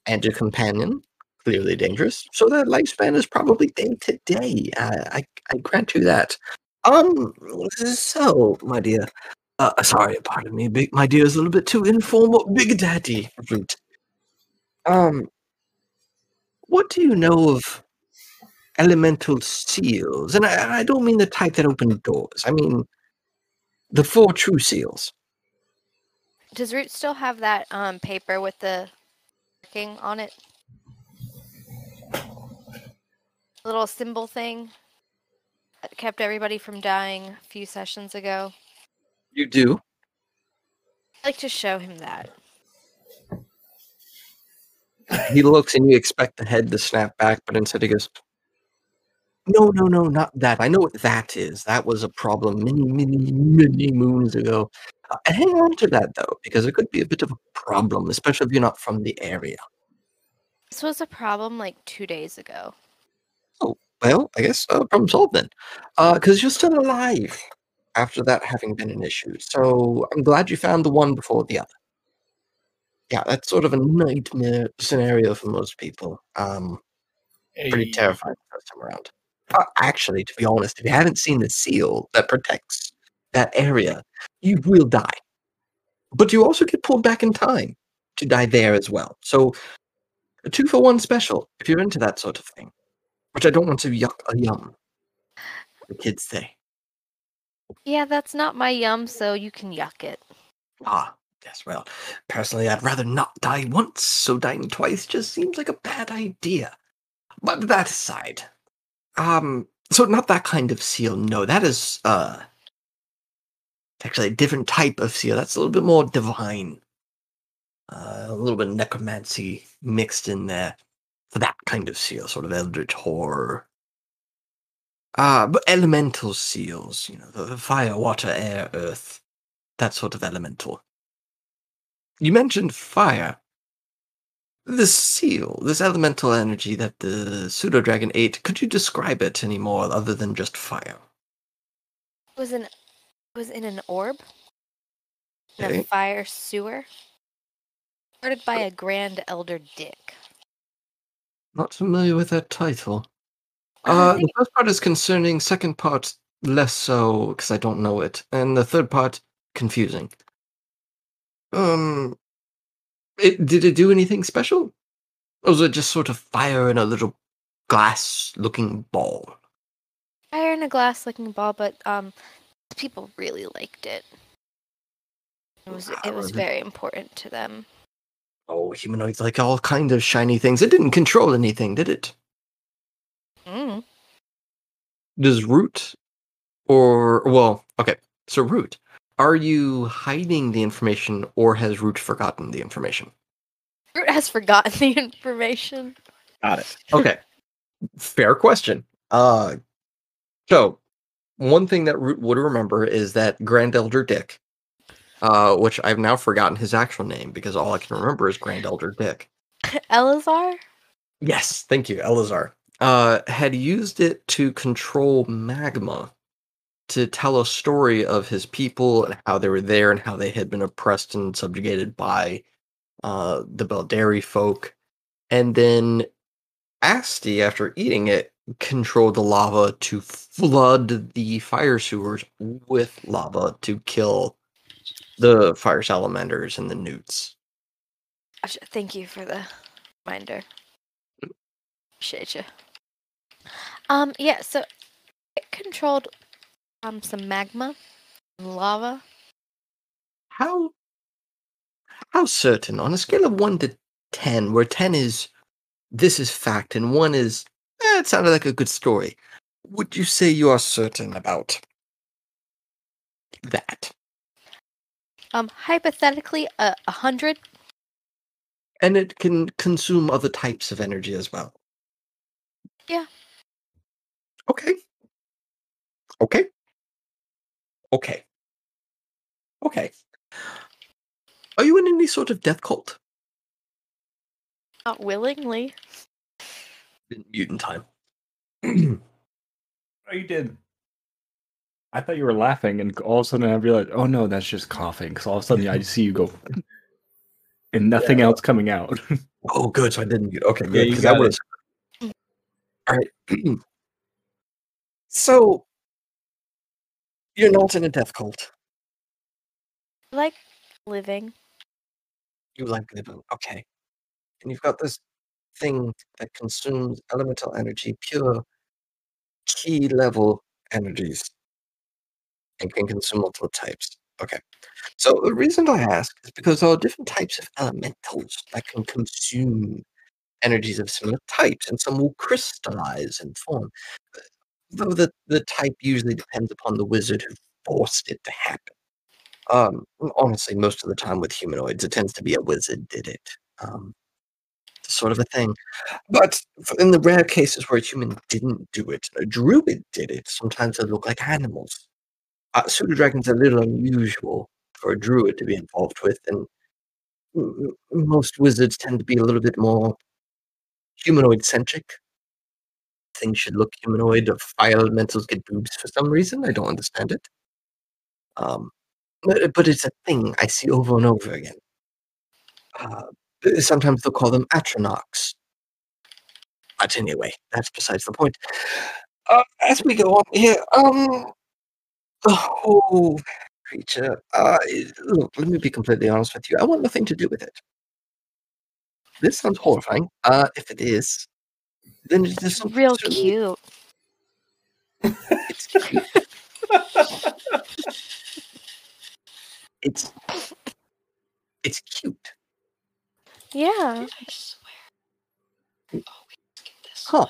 and your companion, clearly dangerous. So that lifespan is probably day to day. I, I, grant you that. Um, so, my dear, uh, sorry, pardon me, big, my dear is a little bit too informal. Big Daddy Root. Um, what do you know of elemental seals? And I, I don't mean the type that open doors. I mean the four true seals. Does Root still have that um paper with the marking on it? Little symbol thing that kept everybody from dying a few sessions ago. You do. I'd like to show him that. He looks and you expect the head to snap back, but instead he goes, No, no, no, not that. I know what that is. That was a problem many, many, many moons ago. Uh, hang on to that though, because it could be a bit of a problem, especially if you're not from the area. This was a problem like two days ago. Well, I guess uh, problem solved then. Because you're still alive after that having been an issue. So I'm glad you found the one before the other. Yeah, that's sort of a nightmare scenario for most people. Um, pretty terrifying the first time around. Uh, actually, to be honest, if you haven't seen the seal that protects that area, you will die. But you also get pulled back in time to die there as well. So, a two for one special if you're into that sort of thing. Which I don't want to yuck a yum. The kids say. Yeah, that's not my yum, so you can yuck it. Ah, yes, well, personally, I'd rather not die once, so dying twice just seems like a bad idea. But that aside, um, so not that kind of seal, no, that is, uh, actually a different type of seal. That's a little bit more divine. Uh, a little bit of necromancy mixed in there that kind of seal, sort of eldritch horror. Uh, but elemental seals, you know, the the fire, water, air, earth, that sort of elemental. You mentioned fire. This seal, this elemental energy that the pseudo dragon ate, could you describe it any more other than just fire? It was in it was in an orb in Okay. a fire sewer. Started by a grand elder dick. Not familiar with that title. Uh, the first part is concerning, second part less so because I don't know it, and the third part confusing. Um, it did it do anything special? Or was it just sort of fire in a little glass-looking ball? Fire in a glass looking ball, but um people really liked it. It was Wow, it was very important to them. Oh, humanoids like all kind of shiny things. It didn't control anything, did it? Mm. Does Root or well, okay. So Root, are you hiding the information or has Root forgotten the information? Root has forgotten the information. Got it. Okay. Fair question. Uh so one thing that Root would remember is that Grand Elder Dick, uh, which I've now forgotten his actual name because all I can remember is Grand Elder Dick. Elazar? Yes, thank you, Elazar. Uh, had used it to control magma to tell a story of his people and how they were there and how they had been oppressed and subjugated by uh, the Beldari folk. And then Asti, after eating it, controlled the lava to flood the fire sewers with lava to kill the fire salamanders and the newts. Thank you for the reminder. Appreciate you. Um, yeah, so it controlled um some magma and lava. How how certain on a scale of one to ten, where ten is this is fact and one is eh, it sounded like a good story. Would you say you are certain about that. Um, hypothetically, a a hundred. And it can consume other types of energy as well. Yeah. Okay. Okay. Okay. Okay. Are you in any sort of death cult? Not willingly. In mutant time. Oh, you did. I thought you were laughing, and all of a sudden I realized, oh no, that's just coughing. Because all of a sudden I see you go, and nothing else coming out. oh, good. So I didn't mute. Okay, Yeah, good. you 'cause that got it. was. All right. so you're not in a death cult. Like living. You like living. Okay. And you've got this thing that consumes elemental energy, pure key level energies, and can consume multiple types. Okay. So the reason I ask is because there are different types of elementals that can consume energies of similar types, and some will crystallize and form. Though the, the type usually depends upon the wizard who forced it to happen. Um, honestly, most of the time with humanoids, it tends to be a wizard did it. Um, sort of a thing. But in the rare cases where a human didn't do it, a druid did it, sometimes they look like animals. Uh, pseudo dragons a little unusual for a druid to be involved with, and m- most wizards tend to be a little bit more humanoid centric. Things should look humanoid. Fire elementals get boobs for some reason. I don't understand it. Um, but, but it's a thing I see over and over again. Uh, sometimes they'll call them atronachs. But anyway, that's besides the point. Uh, as we go on here, um, the whole creature. Uh, look, let me be completely honest with you. I want nothing to do with it. This sounds horrifying. Uh, if it is, then it is something Real certainly- cute. It's cute. it's it's cute. Yeah. I swear. Huh.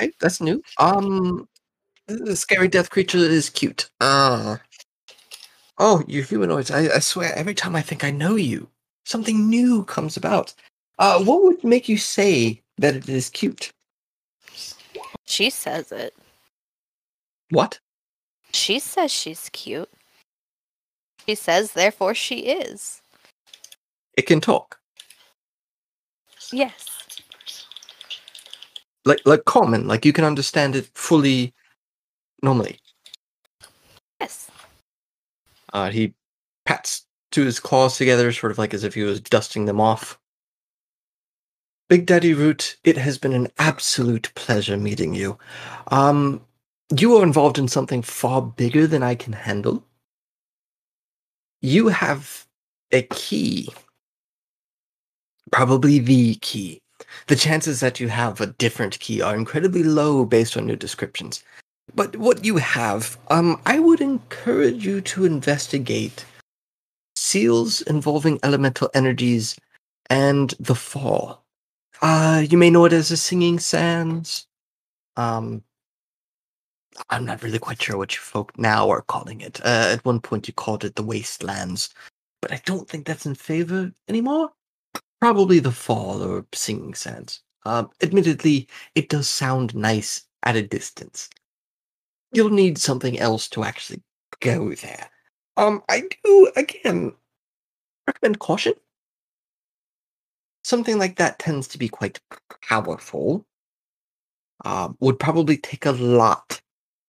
Okay, that's new. Um, the scary death creature is cute. Uh oh, you humanoids! I, I swear, every time I think I know you, something new comes about. Uh, what would make you say that it is cute? She says it. What? She says she's cute. She says, therefore, she is. It can talk, Yes. like like common, like you can understand it fully, normally. Yes. Uh, he pats to his claws together, sort of like as if he was dusting them off. Big Daddy Root, it has been an absolute pleasure meeting you. Um, you are involved in something far bigger than I can handle. You have a key, probably the key. The chances that you have a different key are incredibly low based on your descriptions. But what you have, um, I would encourage you to investigate seals involving elemental energies and the fall. Uh, you may know it as the Singing Sands. Um, I'm not really quite sure what you folk now are calling it. Uh, at one point, you called it the Wastelands, but I don't think that's in favor anymore. Probably the Fall or Singing Sands. Um, admittedly, it does sound nice at a distance you'll need something else to actually go there. Um, I do again recommend caution. Something like that tends to be quite powerful. Um, would probably take a lot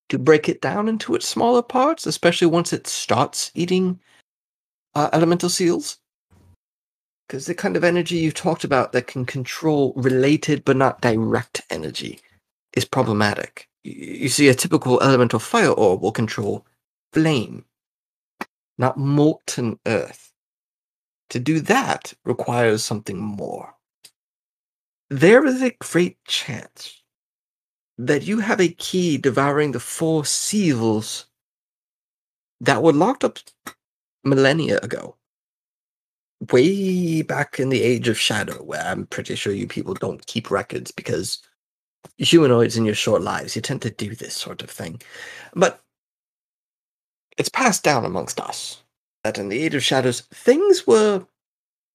to break it down into its smaller parts, especially once it starts eating uh, elemental seals. Because the kind of energy you talked about that can control related but not direct energy is problematic. You see, a typical elemental fire orb will control flame, not molten earth. To do that requires something more. There is a great chance that you have a key devouring the four seals that were locked up millennia ago. Way back in the age of shadow, where I'm pretty sure you people don't keep records because humanoids in your short lives, you tend to do this sort of thing. But it's passed down amongst us that in the Age of Shadows, things were,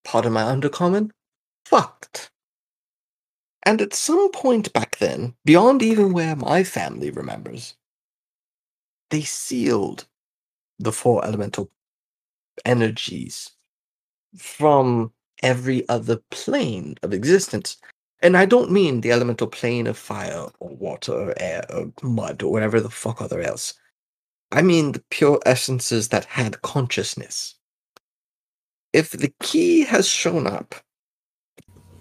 pardon my undercommon, fucked. And at some point back then, beyond even where my family remembers, they sealed the four elemental energies from every other plane of existence. And I don't mean the elemental plane of fire or water or air or mud or whatever the fuck other else. I mean the pure essences that had consciousness. If the key has shown up,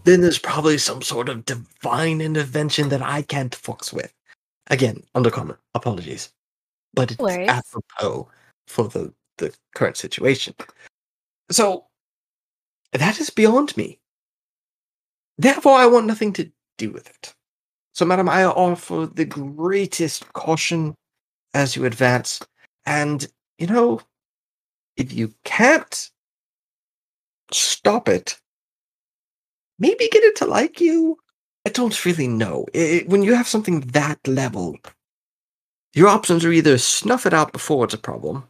then there's probably some sort of divine intervention that I can't fucks with. Again, undercommon, apologies. But it's worries. apropos for the, the current situation. So that is beyond me. Therefore, I want nothing to do with it. So, madam, I offer the greatest caution as you advance. And, you know, if you can't stop it, maybe get it to like you. I don't really know. I- when you have something that level, your options are either snuff it out before it's a problem,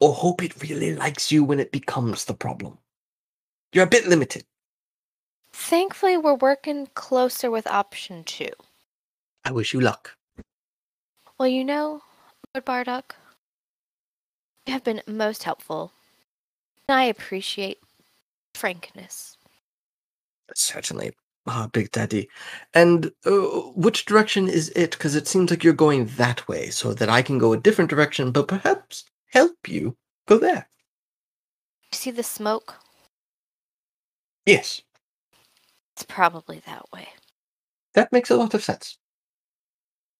or hope it really likes you when it becomes the problem. You're a bit limited. Thankfully, we're working closer with option two. I wish you luck. Well, you know, Lord Bardock, you have been most helpful. And I appreciate frankness. Certainly. Ah, Big Daddy. And uh, which direction is it? Because it seems like you're going that way, so that I can go a different direction, but perhaps help you go there. You see the smoke? Yes, It's probably that way. that makes a lot of sense.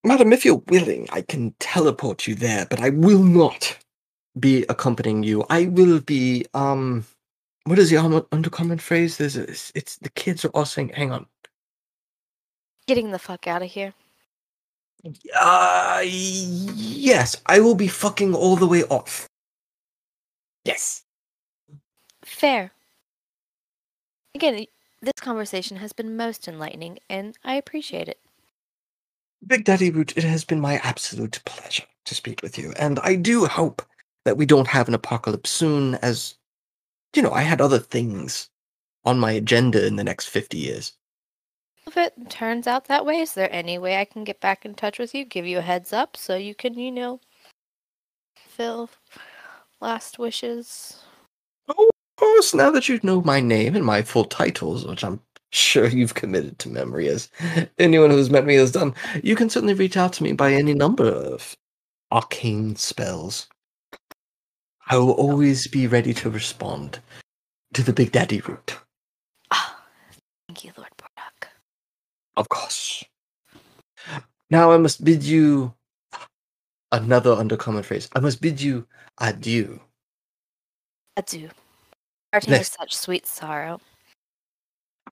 Madam, if you're willing, I can teleport you there, but I will not be accompanying you. I will be, um, what is the undercommon phrase? There's a, it's, it's the kids are all saying, hang on. Getting the fuck out of here. Uh, yes, I will be fucking all the way off. Yes. Fair. Again, this conversation has been most enlightening, and I appreciate it. Big Daddy Root, it has been my absolute pleasure to speak with you, and I do hope that we don't have an apocalypse soon, as, you know, I had other things on my agenda in the next 50 years. If it turns out that way, is there any way I can get back in touch with you, give you a heads up, so you can, you know, fill last wishes? Oh, of course, now that you know my name and my full titles, which I'm sure you've committed to memory as anyone who's met me has done, you can certainly reach out to me by any number of arcane spells. I will always be ready to respond to the Big Daddy Root. Ah, thank you, Lord Bardock. Of course. Now I must bid you another undercommon phrase. I must bid you adieu. Adieu. Parting with such sweet sorrow.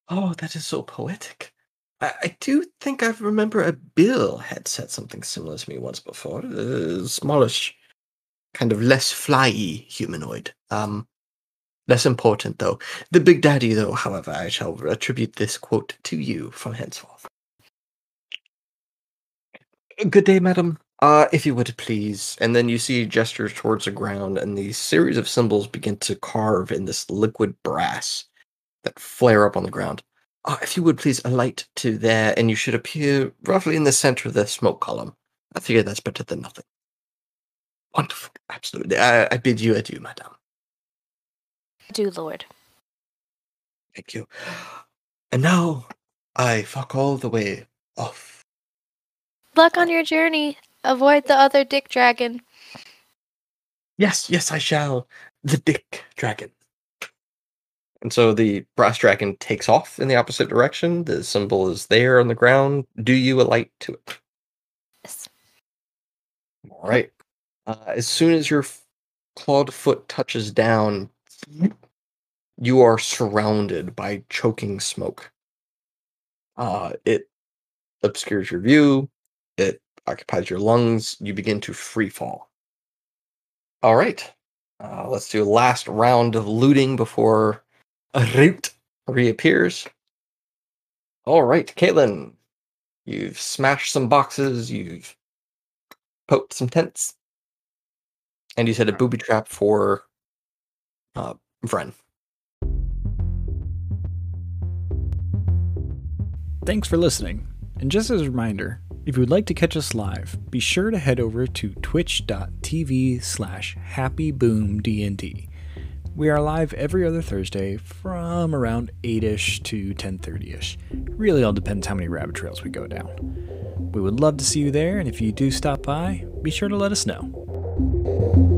Oh, that is so poetic. I, I do think I remember a Bill had said something similar to me once before. A smallish, kind of less flyy humanoid. Um, less important though. The Big Daddy, though, however, I shall attribute this quote to you from henceforth. Good day, madam. Uh, if you would please. And then you see gestures towards the ground, and these series of symbols begin to carve in this liquid brass that flare up on the ground. Uh, if you would please alight to there, and you should appear roughly in the center of the smoke column. I figure that's better than nothing. Wonderful. Absolutely. I, I bid you adieu, madame. Adieu, Lord. Thank you. And now I fuck all the way off. Luck on your journey. Avoid the other dick dragon. Yes, yes, I shall. The dick dragon. And so the brass dragon takes off in the opposite direction. The symbol is there on the ground. Do you alight to it? Yes. All right. Uh, as soon as your clawed foot touches down, you are surrounded by choking smoke. Uh, it obscures your view. Occupies your lungs. You begin to free fall. All right. Uh, let's do a last round of looting before a root reappears. All right, Caitlin, you've smashed some boxes. You've poked some tents. and you set a booby trap for uh, Vren. Thanks for listening. And just as a reminder, if you would like to catch us live, be sure to head over to twitch.tv slash happyboomdnd. We are live every other Thursday from around 8ish to 10.30ish. Really all depends how many rabbit trails we go down. We would love to see you there, and if you do stop by, be sure to let us know.